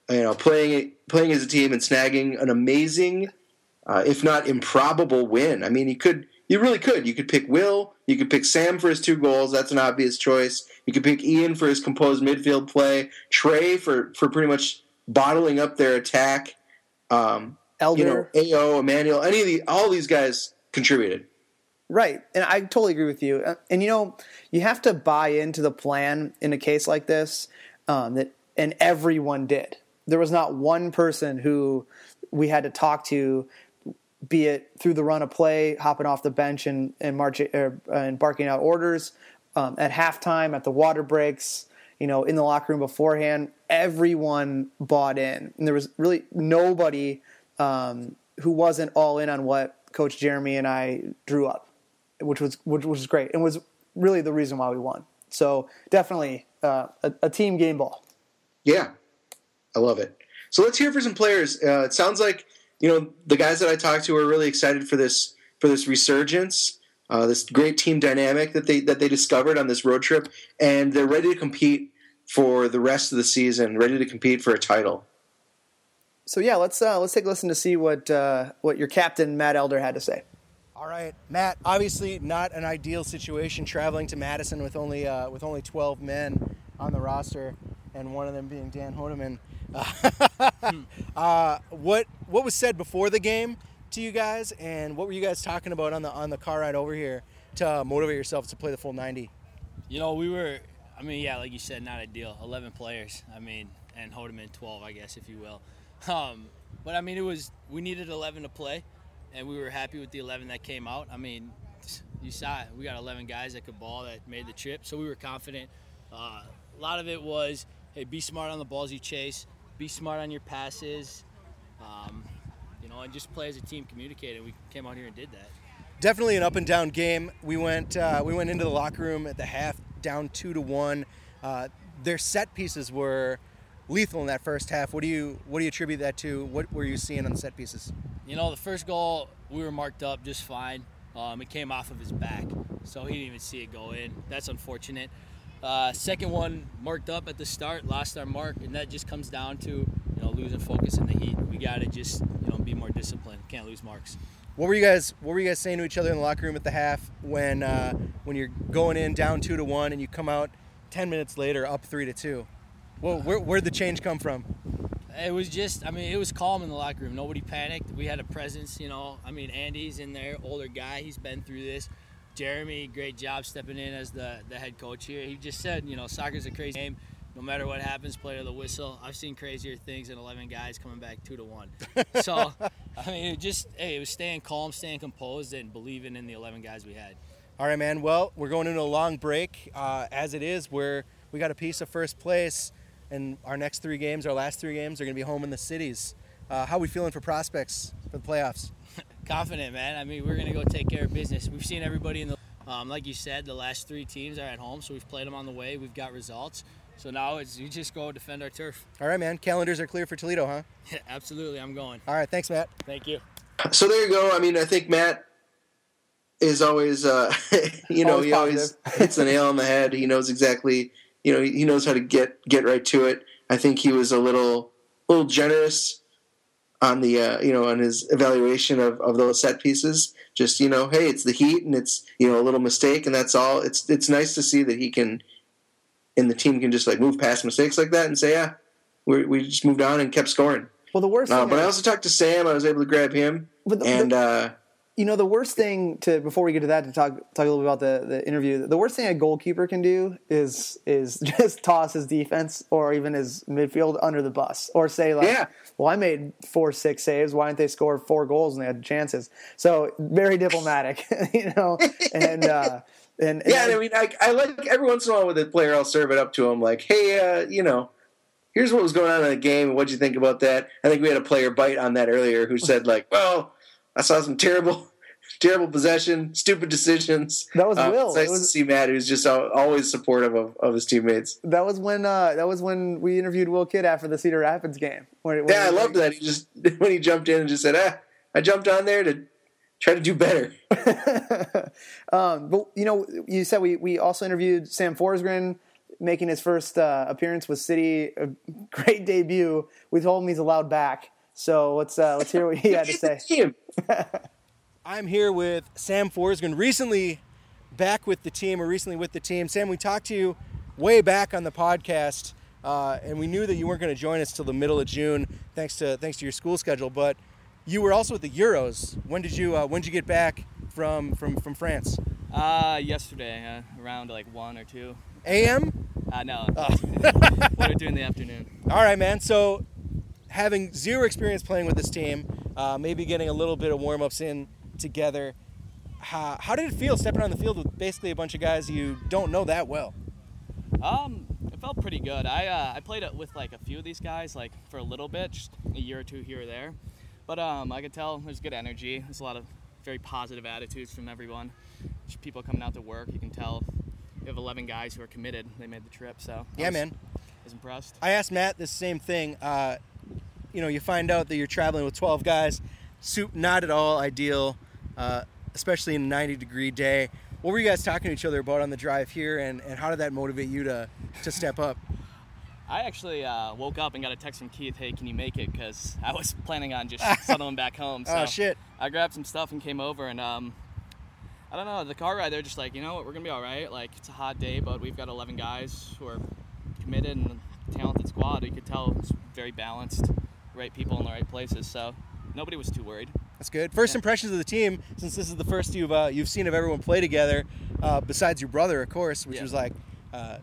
You know, playing playing as a team and snagging an amazing, uh, if not improbable, win. I mean, you could. You really could. You could pick Will. You could pick Sam for his two goals. That's an obvious choice. You could pick Ian for his composed midfield play. Trey for, for pretty much bottling up their attack. Um, Elder, you know, AO, Emmanuel, any of the all these guys contributed. Right, and I totally agree with you. Uh, And you know, you have to buy into the plan in a case like this. Um, that and everyone did. There was not one person who we had to talk to, be it through the run of play, hopping off the bench and and marching er, and barking out orders um, at halftime, at the water breaks. You know, in the locker room beforehand, everyone bought in, and there was really nobody um, who wasn't all in on what Coach Jeremy and I drew up, which was which was great and was really the reason why we won. So definitely uh, a, a team game ball. Yeah, I love it. So let's hear for some players. Uh, it sounds like you know the guys that I talked to are really excited for this for this resurgence, uh, this great team dynamic that they that they discovered on this road trip, and they're ready to compete for the rest of the season, ready to compete for a title. So yeah, let's uh, let's take a listen to see what uh, what your captain Matt Elder had to say. All right, Matt. Obviously, not an ideal situation traveling to Madison with only uh, with only 12 men on the roster, and one of them being Dan Hodeman. uh, what what was said before the game to you guys, and what were you guys talking about on the on the car ride over here to uh, motivate yourselves to play the full 90? You know, we were, I mean, yeah, like you said, not ideal. 11 players, I mean, and Hodeman 12, I guess, if you will. Um, but I mean, it was, we needed 11 to play, and we were happy with the 11 that came out. I mean, you saw it. We got 11 guys that could ball that made the trip, so we were confident. Uh, a lot of it was, hey, be smart on the balls you chase, be smart on your passes, um, you know, and just play as a team, communicate. And we came out here and did that. definitely an up and down game. We went uh, we went into the locker room at the half down two to one. Uh, their set pieces were lethal in that first half. What do you what do you attribute that to? What were you seeing on the set pieces? You know, the first goal we were marked up just fine. Um, it came off of his back, so he didn't even see it go in. That's unfortunate. Uh, second one marked up at the start, lost our mark, and that just comes down to you know losing focus in the heat. We got to just you know be more disciplined. Can't lose marks. What were you guys What were you guys saying to each other in the locker room at the half when uh, when you're going in down two to one and you come out ten minutes later up three to two? Well, where where'd the change come from? It was just, I mean, it was calm in the locker room. Nobody panicked. We had a presence, you know. I mean, Andy's in there, older guy. He's been through this. Jeremy, great job stepping in as the, the head coach here. He just said, you know, soccer's a crazy game. No matter what happens, play to the whistle. I've seen crazier things than 11 guys coming back two to one. So, I mean, it just, hey, it was staying calm, staying composed, and believing in the 11 guys we had. All right, man. Well, we're going into a long break. Uh, as it is, where we got a piece of first place, and our next three games, our last three games, are going to be home in the cities. Uh, how we feeling for prospects for the playoffs? Confident, man. I mean, we're gonna go take care of business. We've seen everybody in the, um, like you said, the last three teams are at home, so we've played them on the way. We've got results. So now it's you just go defend our turf. All right, man. Calendars are clear for Toledo, huh? Yeah, absolutely, I'm going. All right, thanks, Matt. Thank you. So there you go. I mean, I think Matt is always, uh, you know, Always he always hits the nail on the head. He knows exactly, you know, he knows how to get get right to it. I think he was a little little generous on the, uh, you know, on his evaluation of, of those set pieces. Just you know, hey, it's the heat and it's you know a little mistake and that's all. It's it's nice to see that he can, and the team can just like move past mistakes like that and say, yeah, we we just moved on and kept scoring. Well, the worst. Uh, thing but I is- also talked to Sam. I was able to grab him, the- and the- uh, you know the worst thing to before we get to that to talk talk a little bit about the, the interview the worst thing a goalkeeper can do is is just toss his defense or even his midfield under the bus or say like Yeah. well i made four six saves why didn't they score four goals and they had chances so very diplomatic you know and uh and, and yeah, and I mean, I, I like every once in a while with a player, I'll serve it up to him, like, hey, uh, you know, here's what was going on in the game. What'd you think about that? I think we had a player bite on that earlier who said, like, well, I saw some terrible, terrible possession, stupid decisions. That was Uh, Will. It's nice was- to see Matt, who's just always supportive of, of his teammates. that was when uh that was when we interviewed will kidd after the cedar rapids game when, when Yeah, I loved that. He just when he jumped in and just said, ah, I jumped on there to try to do better. Um, but you know, you said we we also interviewed Sam Forsgren making his first uh, appearance with City. A great debut. We told him he's allowed back. So let's uh, let's hear what he had to say. I'm here with Sam Forsgren, recently back with the team, or recently with the team. Sam, we talked to you way back on the podcast, uh, and we knew that you weren't going to join us till the middle of June, thanks to thanks to your school schedule. But you were also at the Euros. When did you uh, when did you get back from from from France? Uh, yesterday, uh, around like one or two. AM. Uh, no, Oh. what are doing in the afternoon? All right, man. So, having zero experience playing with this team, uh, maybe getting a little bit of warm ups in together. How, how did it feel stepping on the field with basically a bunch of guys you don't know that well? Um, it felt pretty good. I uh, I played it with like a few of these guys like for a little bit, just a year or two here or there. But um, I could tell there's good energy. There's a lot of very positive attitudes from everyone. Just people coming out to work. You can tell you have 11 guys who are committed. They made the trip, so I Yeah, was- man. I was impressed. I asked Matt the same thing. Uh, you know, you find out that you're traveling with 12 guys. Soup, not at all ideal, uh, especially in a 90 degree day. What were you guys talking to each other about on the drive here, and, and how did that motivate you to, to step up? I actually uh, woke up and got a text from Keith, hey, can you make it? Because I was planning on just settling back home. So Oh, shit. I grabbed some stuff and came over, and um, I don't know, the car ride, they're just like, you know what, we're going to be all right. Like, it's a hot day, but we've got 11 guys who are committed and talented squad. You could tell it's very balanced, right people in the right places. So nobody was too worried. That's good. First impressions of the team, since this is the first you've uh, you've seen of everyone play together, uh, besides your brother, of course, which Yeah. was like, uh,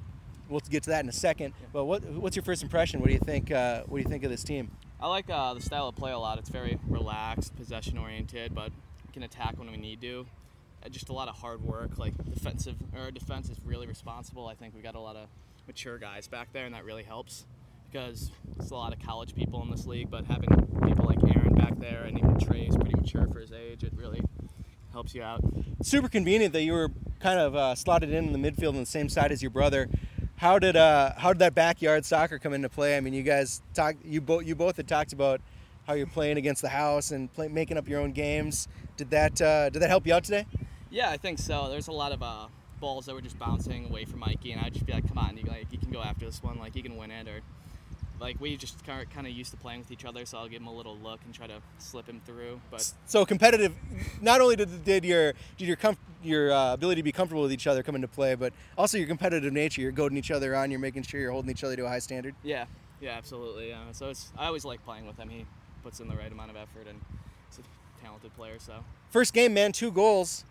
we'll get to that in a second. But what what's your first impression? What do you think? Uh, what do you think of this team? I like uh, the style of play a lot. It's very relaxed, possession oriented, but can attack when we need to. Uh, just a lot of hard work. Like defensive, our defense is really responsible. I think we got a lot of mature guys back there, and that really helps because there's a lot of college people in this league. But having people like Aaron back there, and even Trey is pretty mature for his age, it really helps you out. Super convenient that you were kind of uh, slotted in in the midfield on the same side as your brother. How did uh, how did that backyard soccer come into play? I mean, you guys talked. You both you both had talked about how you're playing against the house and play, making up your own games. Did that uh, did that help you out today? Yeah, I think so. There's a lot of uh, balls that were just bouncing away from Mikey, and I'd just be like, "Come on, you like you can go after this one. Like you can win it." Or like we just kind of, kind of used to playing with each other, so I'll give him a little look and try to slip him through. But So competitive. Not only did, did your did your comf- your uh, ability to be comfortable with each other come into play, but also your competitive nature. You're goading each other on. You're making sure you're holding each other to a high standard. yeah, yeah, absolutely. Yeah. So it's I always like playing with him. He puts in the right amount of effort, and he's a talented player. So First game, man, two goals.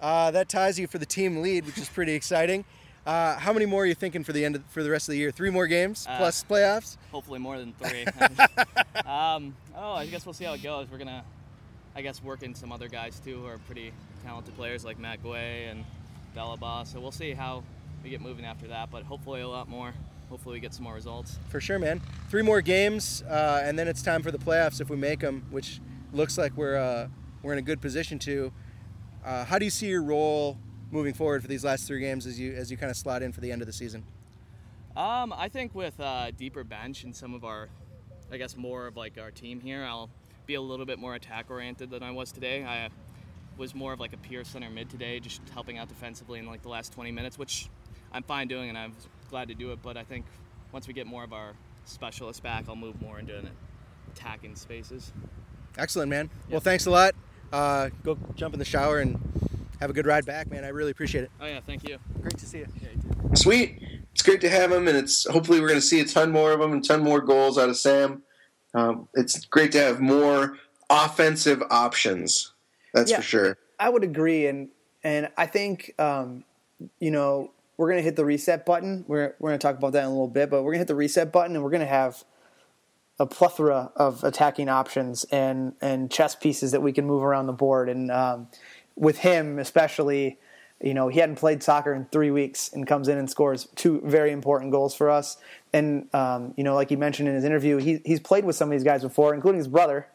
Uh, that ties you for the team lead, which is pretty exciting. Uh, how many more are you thinking for the end of, for the rest of the year? Three more games Uh, plus playoffs. hopefully more than three. um, oh, I guess we'll see how it goes. We're gonna, I guess, work in some other guys too who are pretty talented players like Matt Guay and Dalaba. So we'll see how we get moving after that. But hopefully a lot more. Hopefully we get some more results. For sure, man. Three more games, uh, and then it's time for the playoffs if we make them, which looks like we're uh, we're in a good position to. Uh, how do you see your role moving forward for these last three games as you as you kind of slot in for the end of the season? Um, I think with uh, deeper bench and some of our, I guess more of like our team here, I'll be a little bit more attack oriented than I was today. I was more of like a pure center mid today, just helping out defensively in like the last 20 minutes, which I'm fine doing and I'm glad to do it. But I think once we get more of our specialists back, I'll move more into an attacking spaces. Excellent, man. Well, thanks a lot. Uh, go jump in the shower and have a good ride back, man. I really appreciate it. Oh yeah, thank you. Great to see you. Yeah, you too. Sweet. It's great to have him, and it's hopefully we're going to see a ton more of him and a ton more goals out of Sam. Um, it's great to have more offensive options. That's Yeah. for sure. I would agree, and and I think um, you know we're gonna hit the reset button. We're we're gonna talk about that in a little bit, but we're gonna hit the reset button, and we're gonna have a plethora of attacking options and and chess pieces that we can move around the board. And um, with him, especially, you know, he hadn't played soccer in three weeks and comes in and scores two very important goals for us. And um, you know, like he mentioned in his interview, he he's played with some of these guys before, including his brother,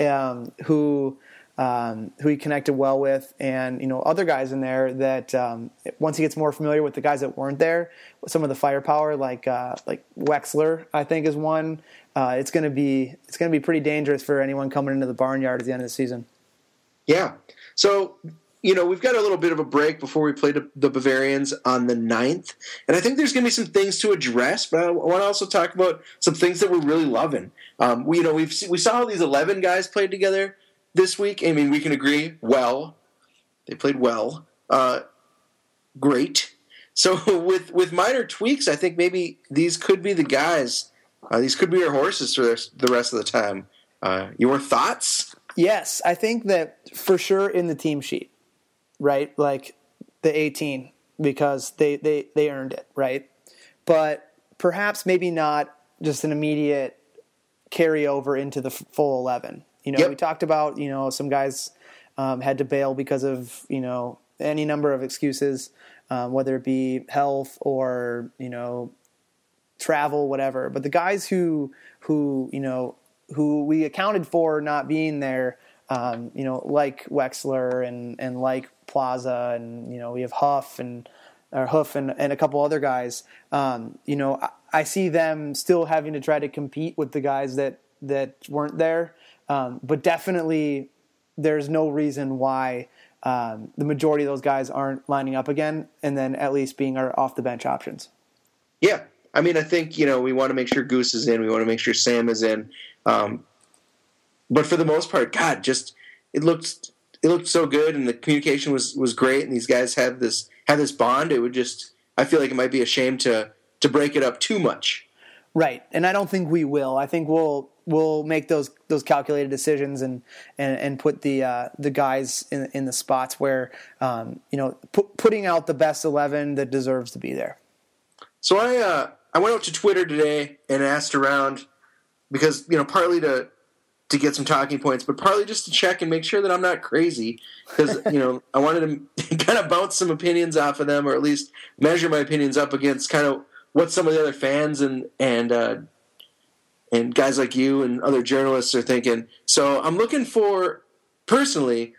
um, who um, who he connected well with, and you know other guys in there that um, once he gets more familiar with the guys that weren't there, some of the firepower like uh, like Wexler, I think is one. Uh, it's going to be it's going to be pretty dangerous for anyone coming into the barnyard at the end of the season. Yeah. So, you know, we've got a little bit of a break before we play the Bavarians on the 9th. And I think there's going to be some things to address, but I want to also talk about some things that we're really loving. Um, we, you know, we've we saw how these 11 guys played together this week. I mean, we can agree, well. They played well. Uh, great. So with with minor tweaks, I think maybe these could be the guys. Uh, these could be your horses for the rest of the time. Uh, your thoughts? Yes, I think that for sure in the team sheet, right? Like the 18 because they they they earned it, right? But perhaps maybe not just an immediate carryover into the full 11. You know, Yep. we talked about, you know, some guys um, had to bail because of, you know, any number of excuses, um, whether it be health or, you know, travel, whatever. But the guys who who you know who we accounted for not being there, um, you know, like Wexler and and like Plaza, and you know we have Huff and or Hoof and, and a couple other guys. Um, you know, I, I see them still having to try to compete with the guys that that weren't there. Um, but definitely, there's no reason why. Um, the majority of those guys aren't lining up again, and then at least being our off the bench options. Yeah, I mean, I think you know we want to make sure Goose is in. We want to make sure Sam is in. Um, but for the most part, God, just it looked it looked so good, and the communication was was great. And these guys had this have this bond. It would just I feel like it might be a shame to to break it up too much. Right, and I don't think we will. I think we'll we'll make those those calculated decisions and and, and put the uh, the guys in in the spots where um, you know pu- putting out the best eleven that deserves to be there. So I uh, I went out to Twitter today and asked around because you know partly to to get some talking points, but partly just to check and make sure that I'm not crazy because you know I wanted to kind of bounce some opinions off of them or at least measure my opinions up against kind of what some of the other fans and and uh, and guys like you and other journalists are thinking. So I'm looking for personally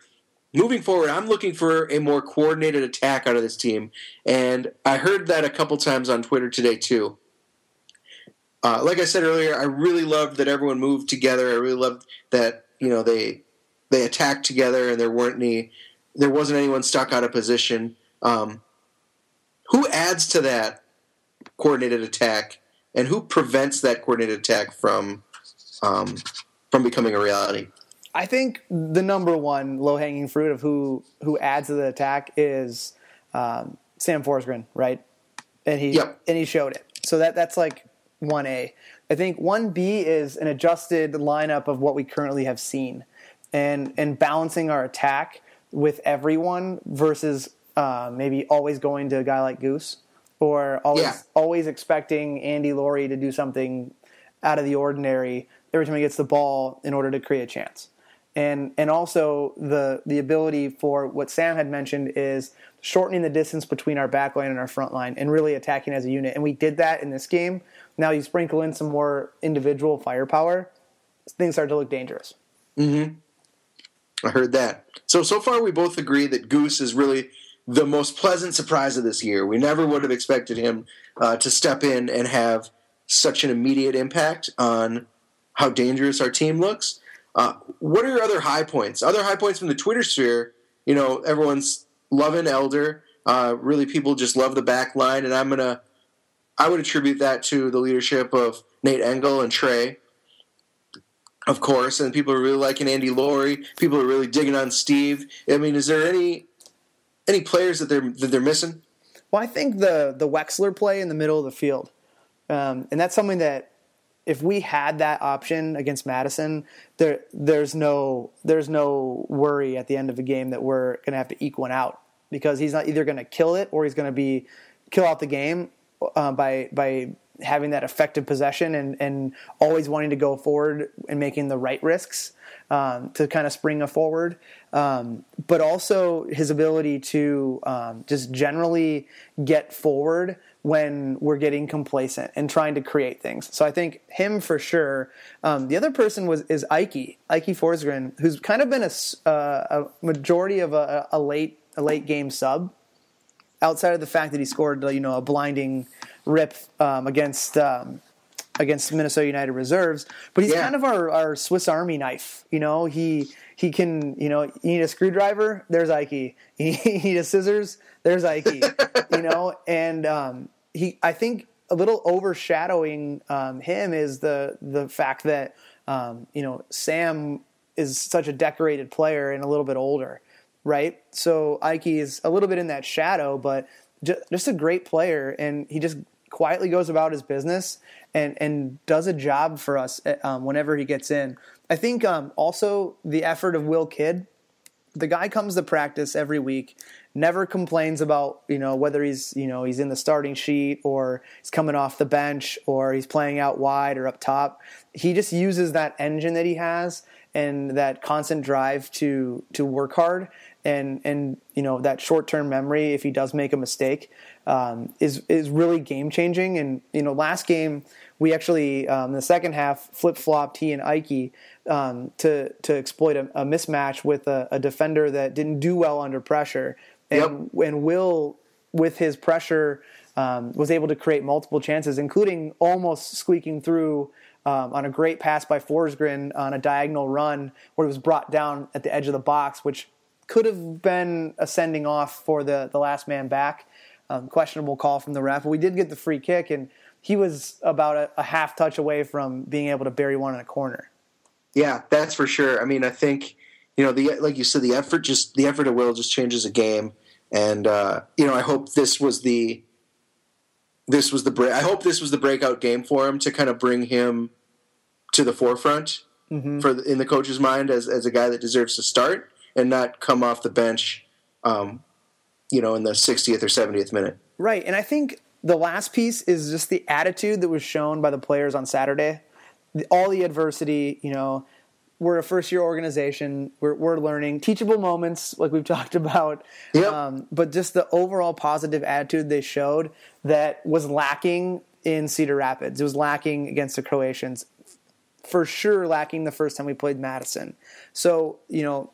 moving forward, I'm looking for a more coordinated attack out of this team. And I heard that a couple times on Twitter today, too. Uh, like I said earlier, I really loved that everyone moved together. I really loved that you know they they attacked together and there weren't any there wasn't anyone stuck out of position. Um, who adds to that coordinated attack, and who prevents that coordinated attack from um, from becoming a reality? I think the number one low hanging fruit of who who adds to the attack is um, Sam Forsgren, right? And he Yep. and he showed it. So that that's like one A. I think one B is an adjusted lineup of what we currently have seen, and and balancing our attack with everyone versus uh, maybe always going to a guy like Goose or always Yeah. always expecting Andy Laurie to do something out of the ordinary every time he gets the ball in order to create a chance. And and also the the ability for what Sam had mentioned is shortening the distance between our back line and our front line and really attacking as a unit. And we did that in this game. Now you sprinkle in some more individual firepower, things start to look dangerous. I heard that. So so far, we both agree that Goose is really the most pleasant surprise of this year. We never would have expected him uh, to step in and have such an immediate impact on how dangerous our team looks. Uh, what are your other high points? Other high points from the Twitter sphere? You know, everyone's loving Elder. Uh, really, people just love the back line, and I'm gonna. I would attribute that to the leadership of Nate Engel and Trey of course, and people are really liking Andy Laurie. People are really digging on Steve. I mean, is there any any players that they're that they're missing? Well, I think the the Wexler play in the middle of the field, um, and that's something that if we had that option against Madison, there there's no there's no worry at the end of the game that we're going to have to eke one out because he's not either going to kill it or he's going to be kill out the game uh, by by having that effective possession and, and always wanting to go forward and making the right risks um, to kind of spring a forward, um, but also his ability to um, just generally get forward when we're getting complacent and trying to create things. So I think him for sure. Um, the other person was is Ike Ike Forsgren, who's kind of been a, uh, a majority of a, a late a late game sub. Outside of the fact that he scored, you know, a blinding rip um, against um, against Minnesota United reserves. But he's yeah. kind of our, our Swiss Army knife. You know, he he can. You know, you need a screwdriver. There's Ike. You need a scissors. There's Ike. you know, and um, he. I think a little overshadowing um, him is the the fact that um, you know Sam is such a decorated player and a little bit older. Right, so Ike is a little bit in that shadow, but just a great player, and he just quietly goes about his business and and does a job for us eh, um, whenever he gets in. I think um, also the effort of Will Kidd. The guy comes to practice every week, never complains about you know whether he's you know he's in the starting sheet or he's coming off the bench or he's playing out wide or up top. He just uses that engine that he has and that constant drive to to work hard and and you know that short term memory if he does make a mistake um, is is really game changing. And you know, last game we actually um, in the second half flip flopped he and Ike um, to to exploit a, a mismatch with a, a, defender that didn't do well under pressure. And yep. and Will with his pressure um, was able to create multiple chances, including almost squeaking through. Um, on a great pass by Forsgren on a diagonal run where he was brought down at the edge of the box, which could have been a sending off for the, the last man back. Um, questionable call from the ref. But we did get the free kick, and he was about a, a, half touch away from being able to bury one in a corner. Yeah, that's for sure. I mean, I think you know the like you said, the effort just the effort of will just changes a game, and uh, you know I hope this was the this was the break. I hope this was the breakout game for him to kind of bring him to the forefront mm-hmm. for the, in the coach's mind as as a guy that deserves to start and not come off the bench, um, you know, in the 60th or 70th minute. Right, and I think the last piece is just the attitude that was shown by the players on Saturday. All the adversity, you know, we're a first year organization. We're, we're learning teachable moments, like we've talked about. Yep. Um, but just the overall positive attitude they showed that was lacking in Cedar Rapids. It was lacking against the Croatians. For sure, lacking the first time we played Madison. So, you know,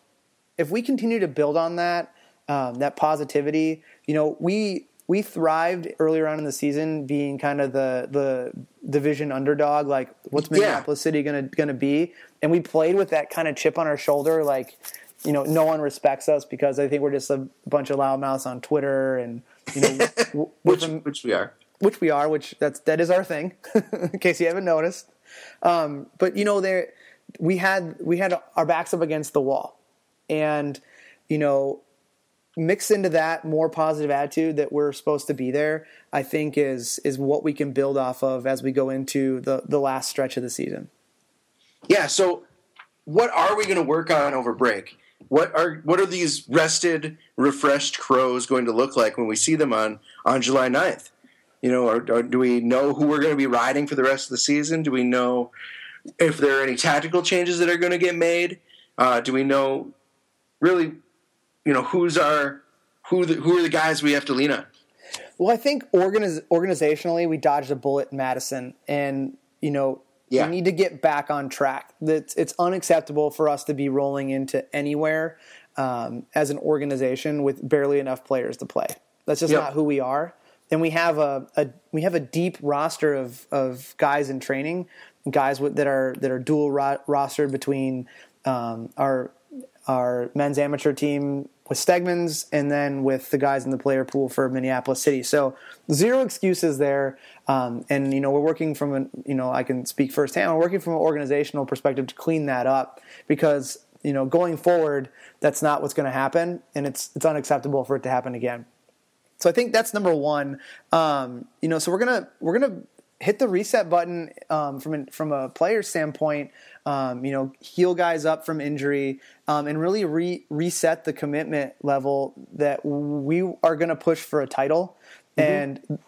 if we continue to build on that, um, that positivity, you know, we we thrived earlier on in the season being kind of the the division underdog. Like, what's Minneapolis yeah. City gonna gonna be? And we played with that kind of chip on our shoulder, like. You know, no one respects us because I think we're just a bunch of loudmouths on Twitter, and you know, which, from, which we are, which we are, which that's that is our thing. in case you haven't noticed, um, but you know, there we had we had our backs up against the wall, and you know mix into that more positive attitude that we're supposed to be there i think is is what we can build off of as we go into the the last stretch of the season. Yeah so what are we going to work on over break? What are what are these rested refreshed crows going to look like when we see them on on july 9th you know or, or do we know who we're going to be riding for the rest of the season? Do we know if there are any tactical changes that are going to get made? Uh, do we know really, you know, who's our who the, who are the guys we have to lean on? Well, I think organiz- organizationally, we dodged a bullet in Madison, and you know, Yeah. We need to get back on track. It's, it's unacceptable for us to be rolling into anywhere um, as an organization with barely enough players to play. That's just Yep. not who we are. And we have a, a we have a deep roster of, of guys in training, guys that are that are dual ro- rostered between um, our our men's amateur team with Stegman's and then with the guys in the player pool for Minneapolis City. So zero excuses there. Um, and you know we're working from an you know I can speak firsthand. We're working from an organizational perspective to clean that up because you know going forward that's not what's going to happen, and it's it's unacceptable for it to happen again. So I think that's number one. Um, you know, so we're gonna we're gonna hit the reset button um, from from a player standpoint. Um, you know, heal guys up from injury um, and really re- reset the commitment level that we are going to push for a title. And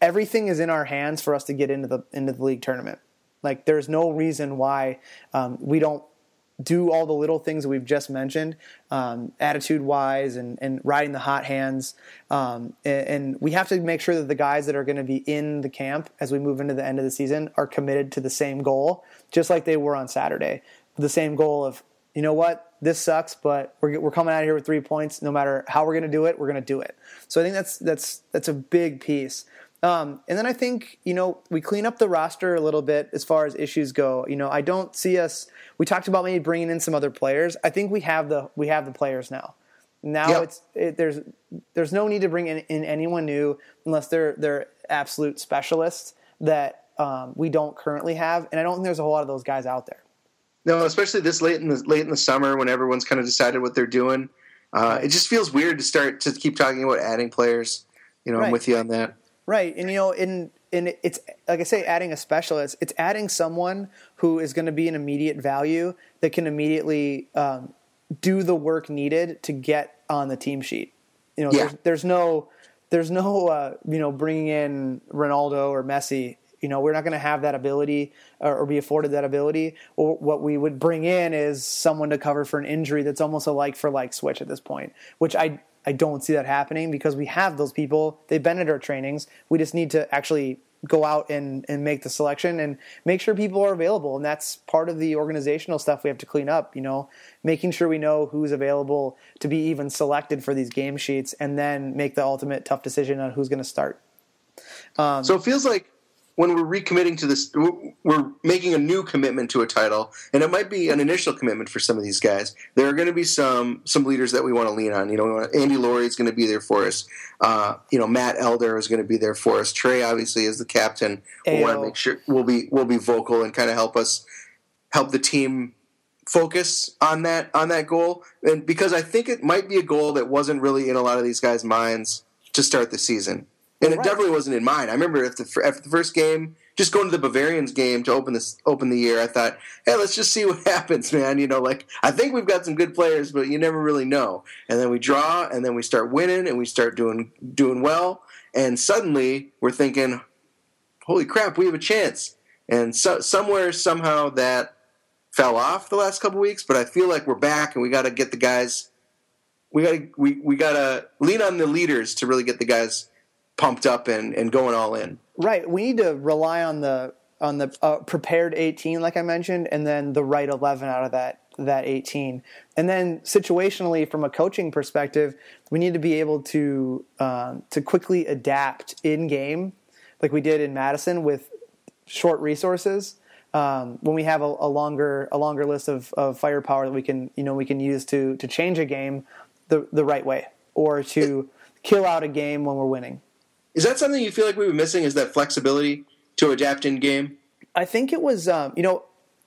everything is in our hands for us to get into the into the league tournament. Like, there's no reason why um, we don't do all the little things that we've just mentioned, um, attitude wise and, and riding the hot hands. Um, and, and we have to make sure that the guys that are going to be in the camp as we move into the end of the season are committed to the same goal, just like they were on Saturday. The same goal of, you know what, this sucks, but we're, we're coming out of here with three points. No matter how we're going to do it, we're going to do it. So I think that's that's that's a big piece. Um, and then I think you know we clean up the roster a little bit as far as issues go. You know, I don't see us. We talked about maybe bringing in some other players. I think we have the we have the players now. Now Yep. it's it, there's there's no need to bring in, in anyone new unless they're they're absolute specialists that um, we don't currently have, and I don't think there's a whole lot of those guys out there. No, especially this late in the late in the summer when everyone's kind of decided what they're doing. Uh, it just feels weird to start to keep talking about adding players. You know, I'm with you on that. Right, and you know, in in it's like I say, adding a specialist. It's adding someone who is going to be an immediate value that can immediately um, do the work needed to get on the team sheet. You know, Yeah. there's, there's no there's no uh, you know bringing in Ronaldo or Messi. You know, we're not going to have that ability or, or be afforded that ability. Or what we would bring in is someone to cover for an injury that's almost a like for like switch at this point, which I I don't see that happening because we have those people. They've been at our trainings. We just need to actually go out and, and make the selection and make sure people are available. And that's part of the organizational stuff we have to clean up, you know, making sure we know who's available to be even selected for these game sheets and then make the ultimate tough decision on who's going to start. Um, so it feels like when we're recommitting to this, we're making a new commitment to a title, and it might be an initial commitment for some of these guys. There are going to be some some leaders that we want to lean on. You know, Andy Laurie is going to be there for us. Uh, you know, Matt Elder is going to be there for us. Trey obviously is the captain. We want to make sure we'll be we'll be vocal and kind of help us help the team focus on that on that goal. And because I think it might be a goal that wasn't really in a lot of these guys' minds to start the season. And it Right. definitely wasn't in mine. I remember after the, after the first game, just going to the Bavarians game to open this open the year, I thought, hey, let's just see what happens, man. You know, like I think we've got some good players, but you never really know. And then we draw, and then we start winning, and we start doing doing well, and suddenly we're thinking, holy crap, we have a chance. And so, somewhere, somehow, that fell off the last couple weeks. But I feel like we're back, and we got to get the guys. We got to we, we got to lean on the leaders to really get the guys pumped up and, and going all in. Right. We need to rely on the on the uh, prepared 18, like I mentioned, and then the right 11 out of that that 18. And then situationally, from a coaching perspective, we need to be able to um, to quickly adapt in game, like we did in Madison with short resources. Um, when we have a, a longer a longer list of, of firepower that we can you know we can use to to change a game the the right way or to kill out a game when we're winning. Is that something you feel like we've been missing? Is that flexibility to adapt in game? I think it was, um, you know,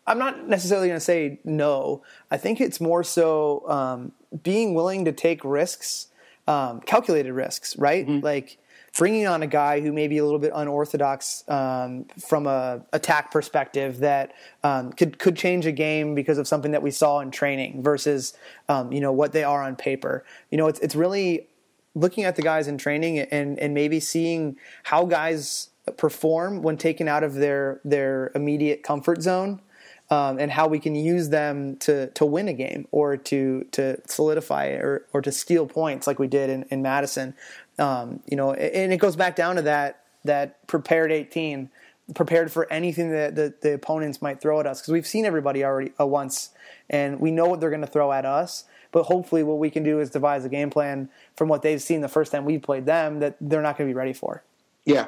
I'm not necessarily going to say no. I think it's more so um, being willing to take risks, um, calculated risks, right? Like bringing on a guy who may be a little bit unorthodox um, from a attack perspective that um, could could change a game because of something that we saw in training versus um, you know what they are on paper. You know, it's it's really looking at the guys in training and and maybe seeing how guys perform when taken out of their their immediate comfort zone um, and how we can use them to to win a game or to to solidify or or to steal points like we did in, in Madison um, you know and it goes back down to that that prepared 18 prepared for anything that the, the opponents might throw at us because we've seen everybody already uh, once and we know what they're going to throw at us. But hopefully, what we can do is devise a game plan from what they've seen the first time we played them that they're not going to be ready for. Yeah.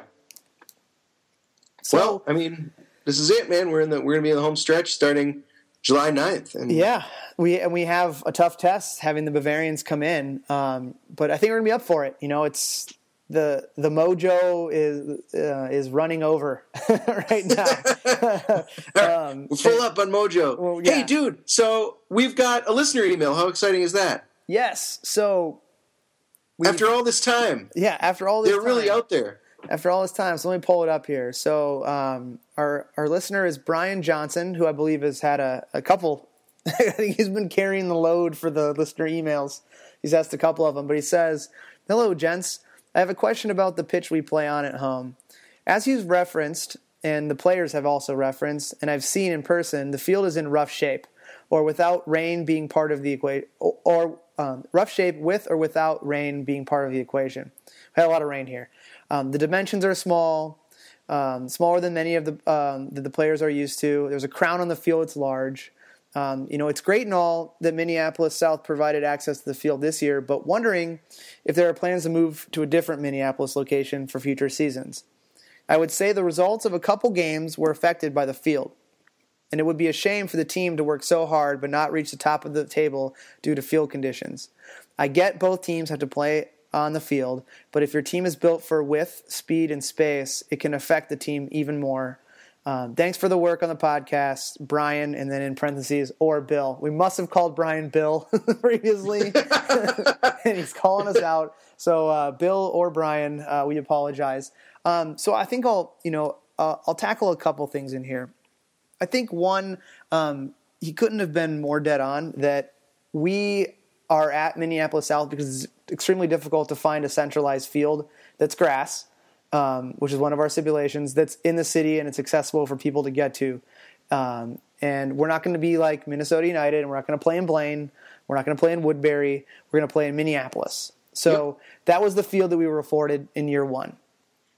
So, well, I mean, this is it, man. We're in the we're gonna be in the home stretch starting July 9th. And Yeah, we and we have a tough test having the Bavarians come in, um, but I think we're gonna be up for it. You know, it's the the mojo is uh, is running over right now. um, full up on Mojo. Well, yeah. Hey, dude. So we've got a listener email. How exciting is that? yes, so we, After all this time, yeah, after all this, they're really out there. after all this time. So let me pull it up here. So um, our our listener is Brian Johnson, who I believe has had a, a couple. I think he's been carrying the load for the listener emails. He's asked a couple of them, but he says, "Hello, gents. I have a question about the pitch we play on at home. As you've referenced, and the players have also referenced, and I've seen in person, the field is in rough shape, or without rain being part of the equation, or, um, rough shape with or without rain being part of the equation. We had a lot of rain here. Um, the dimensions are small, um, smaller than many of the um, that the players are used to. There's a crown on the field; it's large. Um, you know, it's great and all that Minneapolis South provided access to the field this year, but wondering if there are plans to move to a different Minneapolis location for future seasons. I would say the results of a couple games were affected by the field, and it would be a shame for the team to work so hard but not reach the top of the table due to field conditions. I get both teams have to play on the field, but if your team is built for width, speed, and space, it can affect the team even more. Um, thanks for the work on the podcast, Brian, and then in parentheses, or Bill. We must have called Brian Bill previously, and he's calling us out. So, uh, Bill or Brian, uh, we apologize. Um, so, I think I'll, you know, uh, I'll tackle a couple things in here. I think one, um, he couldn't have been more dead on that we are at Minneapolis South because it's extremely difficult to find a centralized field that's grass, um, which is one of our stipulations that's in the city and it's accessible for people to get to. Um, and we're not going to be like Minnesota United, and we're not going to play in Blaine. We're not going to play in Woodbury. We're going to play in Minneapolis. So that was the field that we were afforded in year one.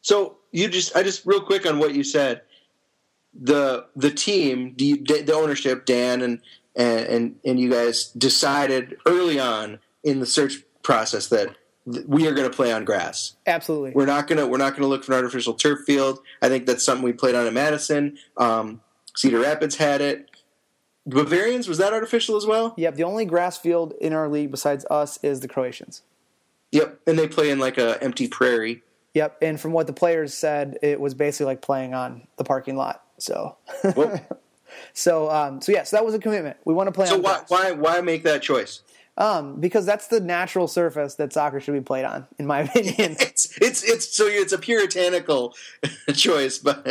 So you just, I just real quick on what you said. The the team, the, the ownership, Dan and and and you guys decided early on in the search process that th- we are going to play on grass. Absolutely. We're not gonna we're not gonna look for an artificial turf field. I think that's something we played on in Madison. Um, Cedar Rapids had it. Bavarians was that artificial as well? Yep. The only grass field in our league besides us is the Croatians. Yep, and they play in like a empty prairie. Yep. And from what the players said, it was basically like playing on the parking lot. So, so, um, so yeah. So that was a commitment. We want to play so on why grass. why why make that choice? Um, because that's the natural surface that soccer should be played on, in my opinion. It's it's it's so it's a puritanical choice, but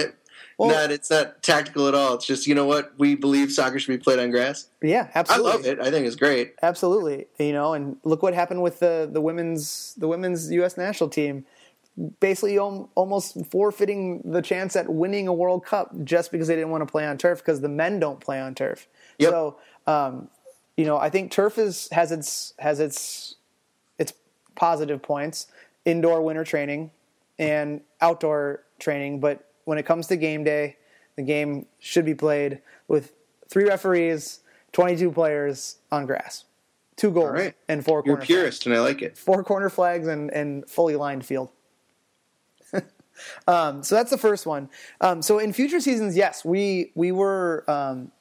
Well- not it's not tactical at all. It's just you know what we believe soccer should be played on grass. yeah, absolutely. I love it. I think it's great. Absolutely. You know, and look what happened with the the women's the women's U.S. national team. Basically, almost forfeiting the chance at winning a World Cup just because they didn't want to play on turf because the men don't play on turf. Yep. So, um, you know, I think turf is has its has its its positive points: indoor winter training and outdoor training. But when it comes to game day, the game should be played with three referees, twenty-two players on grass, two goals right. and four You're corner flags. purist, and I like it. four corner flags and and fully lined field. Um, so that's the first one. Um, so in future seasons, yes, we we were um,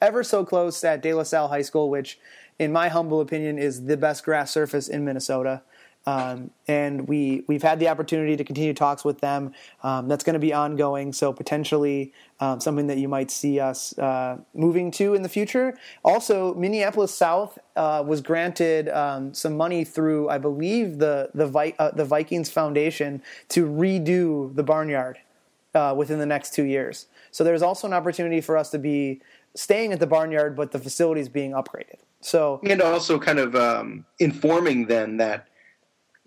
ever so close at De La Salle High School, which, in my humble opinion, is the best grass surface in Minnesota. Um, and we we've had the opportunity to continue talks with them. Um, that's going to be ongoing, so potentially um, something that you might see us uh, moving to in the future. Also, Minneapolis South uh, was granted um, some money through, I believe, the the, Vi- uh, the Vikings Foundation to redo the barnyard uh, within the next two years. So there's also an opportunity for us to be staying at the barnyard, but the facilities being upgraded. So and also kind of um, informing them that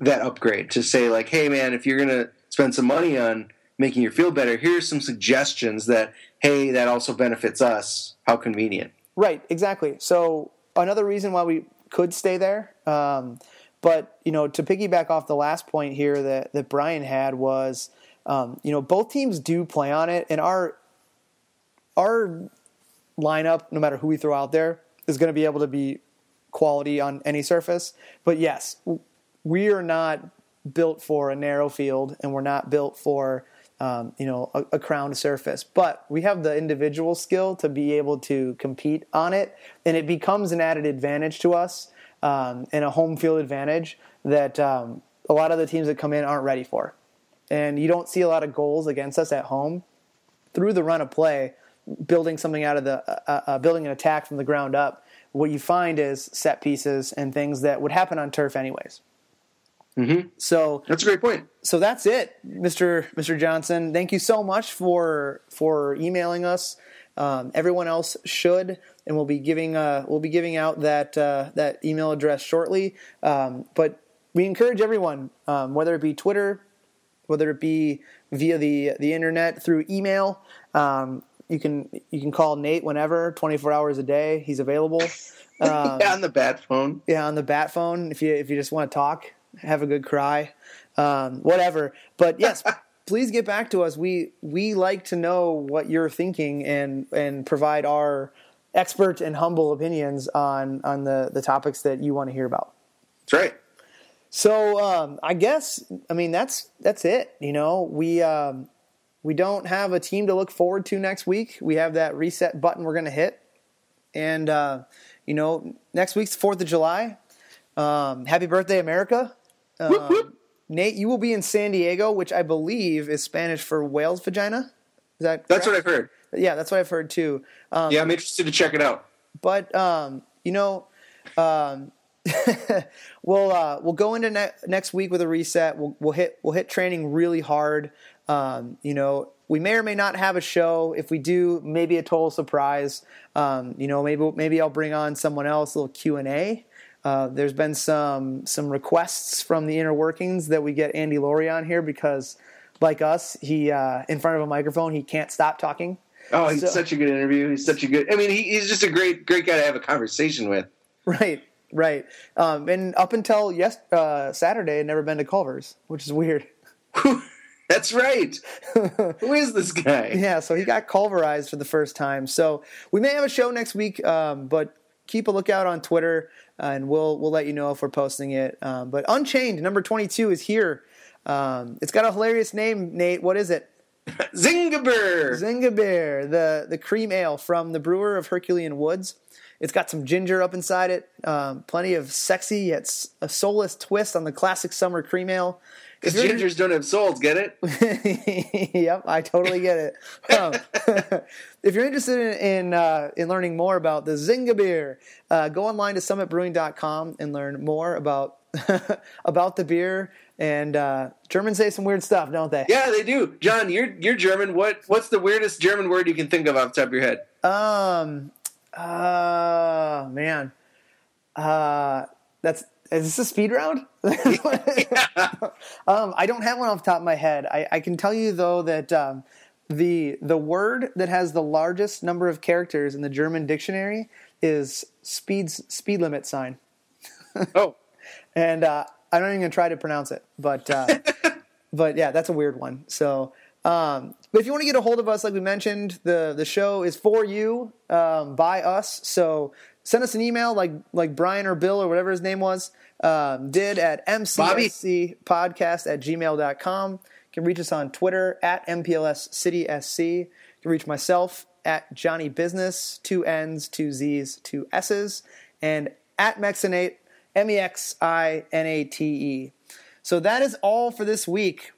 that upgrade to say like, hey man, if you're gonna spend some money on making your field better, here's some suggestions that hey that also benefits us. How convenient. Right, exactly. So another reason why we could stay there, um, but you know, to piggyback off the last point here that that Brian had was um, you know, both teams do play on it, and our our lineup, no matter who we throw out there, is going to be able to be quality on any surface. But yes, we are not built for a narrow field, and we're not built for um, you know a, a crowned surface. But we have the individual skill to be able to compete on it, and it becomes an added advantage to us um, and a home field advantage that um, a lot of the teams that come in aren't ready for. And you don't see a lot of goals against us at home through the run of play, building something out of the uh, uh, building an attack from the ground up. What you find is set pieces and things that would happen on turf anyways. Mm-hmm. So That's a great point. so that's it, Mr. Mr. Johnson. Thank you so much for for emailing us. Um, everyone else should, and we'll be giving uh, we'll be giving out that uh, that email address shortly. Um, but we encourage everyone, um, whether it be Twitter, whether it be via the the internet through email. Um, you can you can call Nate whenever, twenty four hours a day. He's available. Um, yeah, on the bat phone. yeah, on the bat phone if you if you just want to talk, have a good cry, um, whatever. But yes, please get back to us. We we like to know what you're thinking and and provide our expert and humble opinions on on the the topics that you want to hear about. That's right. So um, I guess I mean that's that's it. You know, we um, we don't have a team to look forward to next week. We have that reset button we're going to hit, and uh, you know, next week's Fourth of July. Um, happy birthday, America! Whoop, whoop. Nate, you will be in San Diego, which I believe is Spanish for whale's vagina. Is that That's what? I've heard. Yeah, that's what I've heard too. Um, Yeah, I'm interested to check it out. but um, you know, um, we'll uh, we'll go into ne- next week with a reset. We'll we'll hit we'll hit training really hard. Um, you know, we may or may not have a show. If we do, maybe a total surprise. Um, you know, maybe maybe I'll bring on someone else, a little Q and A. Uh, there's been some some requests from the inner workings that we get Andy Laurie on here because, like us, he uh, in front of a microphone he can't stop talking. Oh, he's So- such a good interview. He's such a good. I mean, he, he's just a great, great guy to have a conversation with. Right, right. Um, and up until yes, uh, Saturday, I'd never been to Culver's, which is weird. That's right. Who is this guy? Yeah, so he got Culverized for the first time. So we may have a show next week, um, but keep a lookout on Twitter, uh, and we'll we'll let you know if we're posting it. Um, but Unchained number twenty two is here. Um, it's got a hilarious name, Nate. What is it? Zingabur. Zingabear, the the cream ale from the brewer of Herculean Woods. It's got some ginger up inside it, um, plenty of sexy yet a soulless twist on the classic summer cream ale. Because gingers don't have souls, get it? yep, I totally get it. Um, if you're interested in in, uh, in learning more about the Zinga beer, uh, go online to summitbrewing.com and learn more about about the beer. And uh, Germans say some weird stuff, don't they? Yeah, they do. John, you're you're German. What what's the weirdest German word you can think of off the top of your head? Um. Uh. Man. Uh. That's. Is this a speed round? um, I don't have one off the top of my head. I, I can tell you though that um, the the word that has the largest number of characters in the German dictionary is speed speed limit sign, Oh, and uh, I'm not even gonna try to pronounce it. But uh, but yeah, that's a weird one. So, um, but if you want to get a hold of us, like we mentioned, the the show is for you um, by us. So send us an email, like like Brian or Bill or whatever his name was um, did at mcscpodcast at gmail.com. You can reach us on Twitter at MPLS City SC. You can reach myself at Johnny Business, two N's, two Z's, two S's, and at Mexinate, M E X I N A T E. So that is all for this week.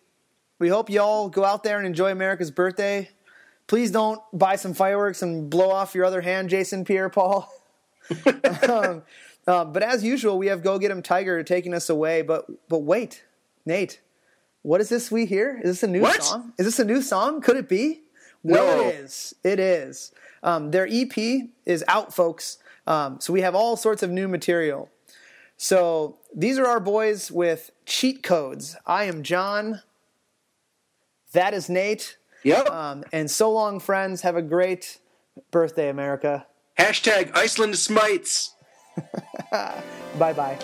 We hope you all go out there and enjoy America's birthday. Please don't buy some fireworks and blow off your other hand, Jason Pierre Paul. um, uh, but as usual, we have Go Get Him Tiger taking us away. But but wait, Nate, what is this we hear? Is this a new What? song? Is this a new song? Could it be? Well, No. it is. It is. Um, their EP is out, folks. Um, so we have all sorts of new material. So these are our boys with cheat codes. I am John. That is Nate. yep. Um, and so long, friends. Have a great birthday, America. Hashtag Iceland smites. Bye bye.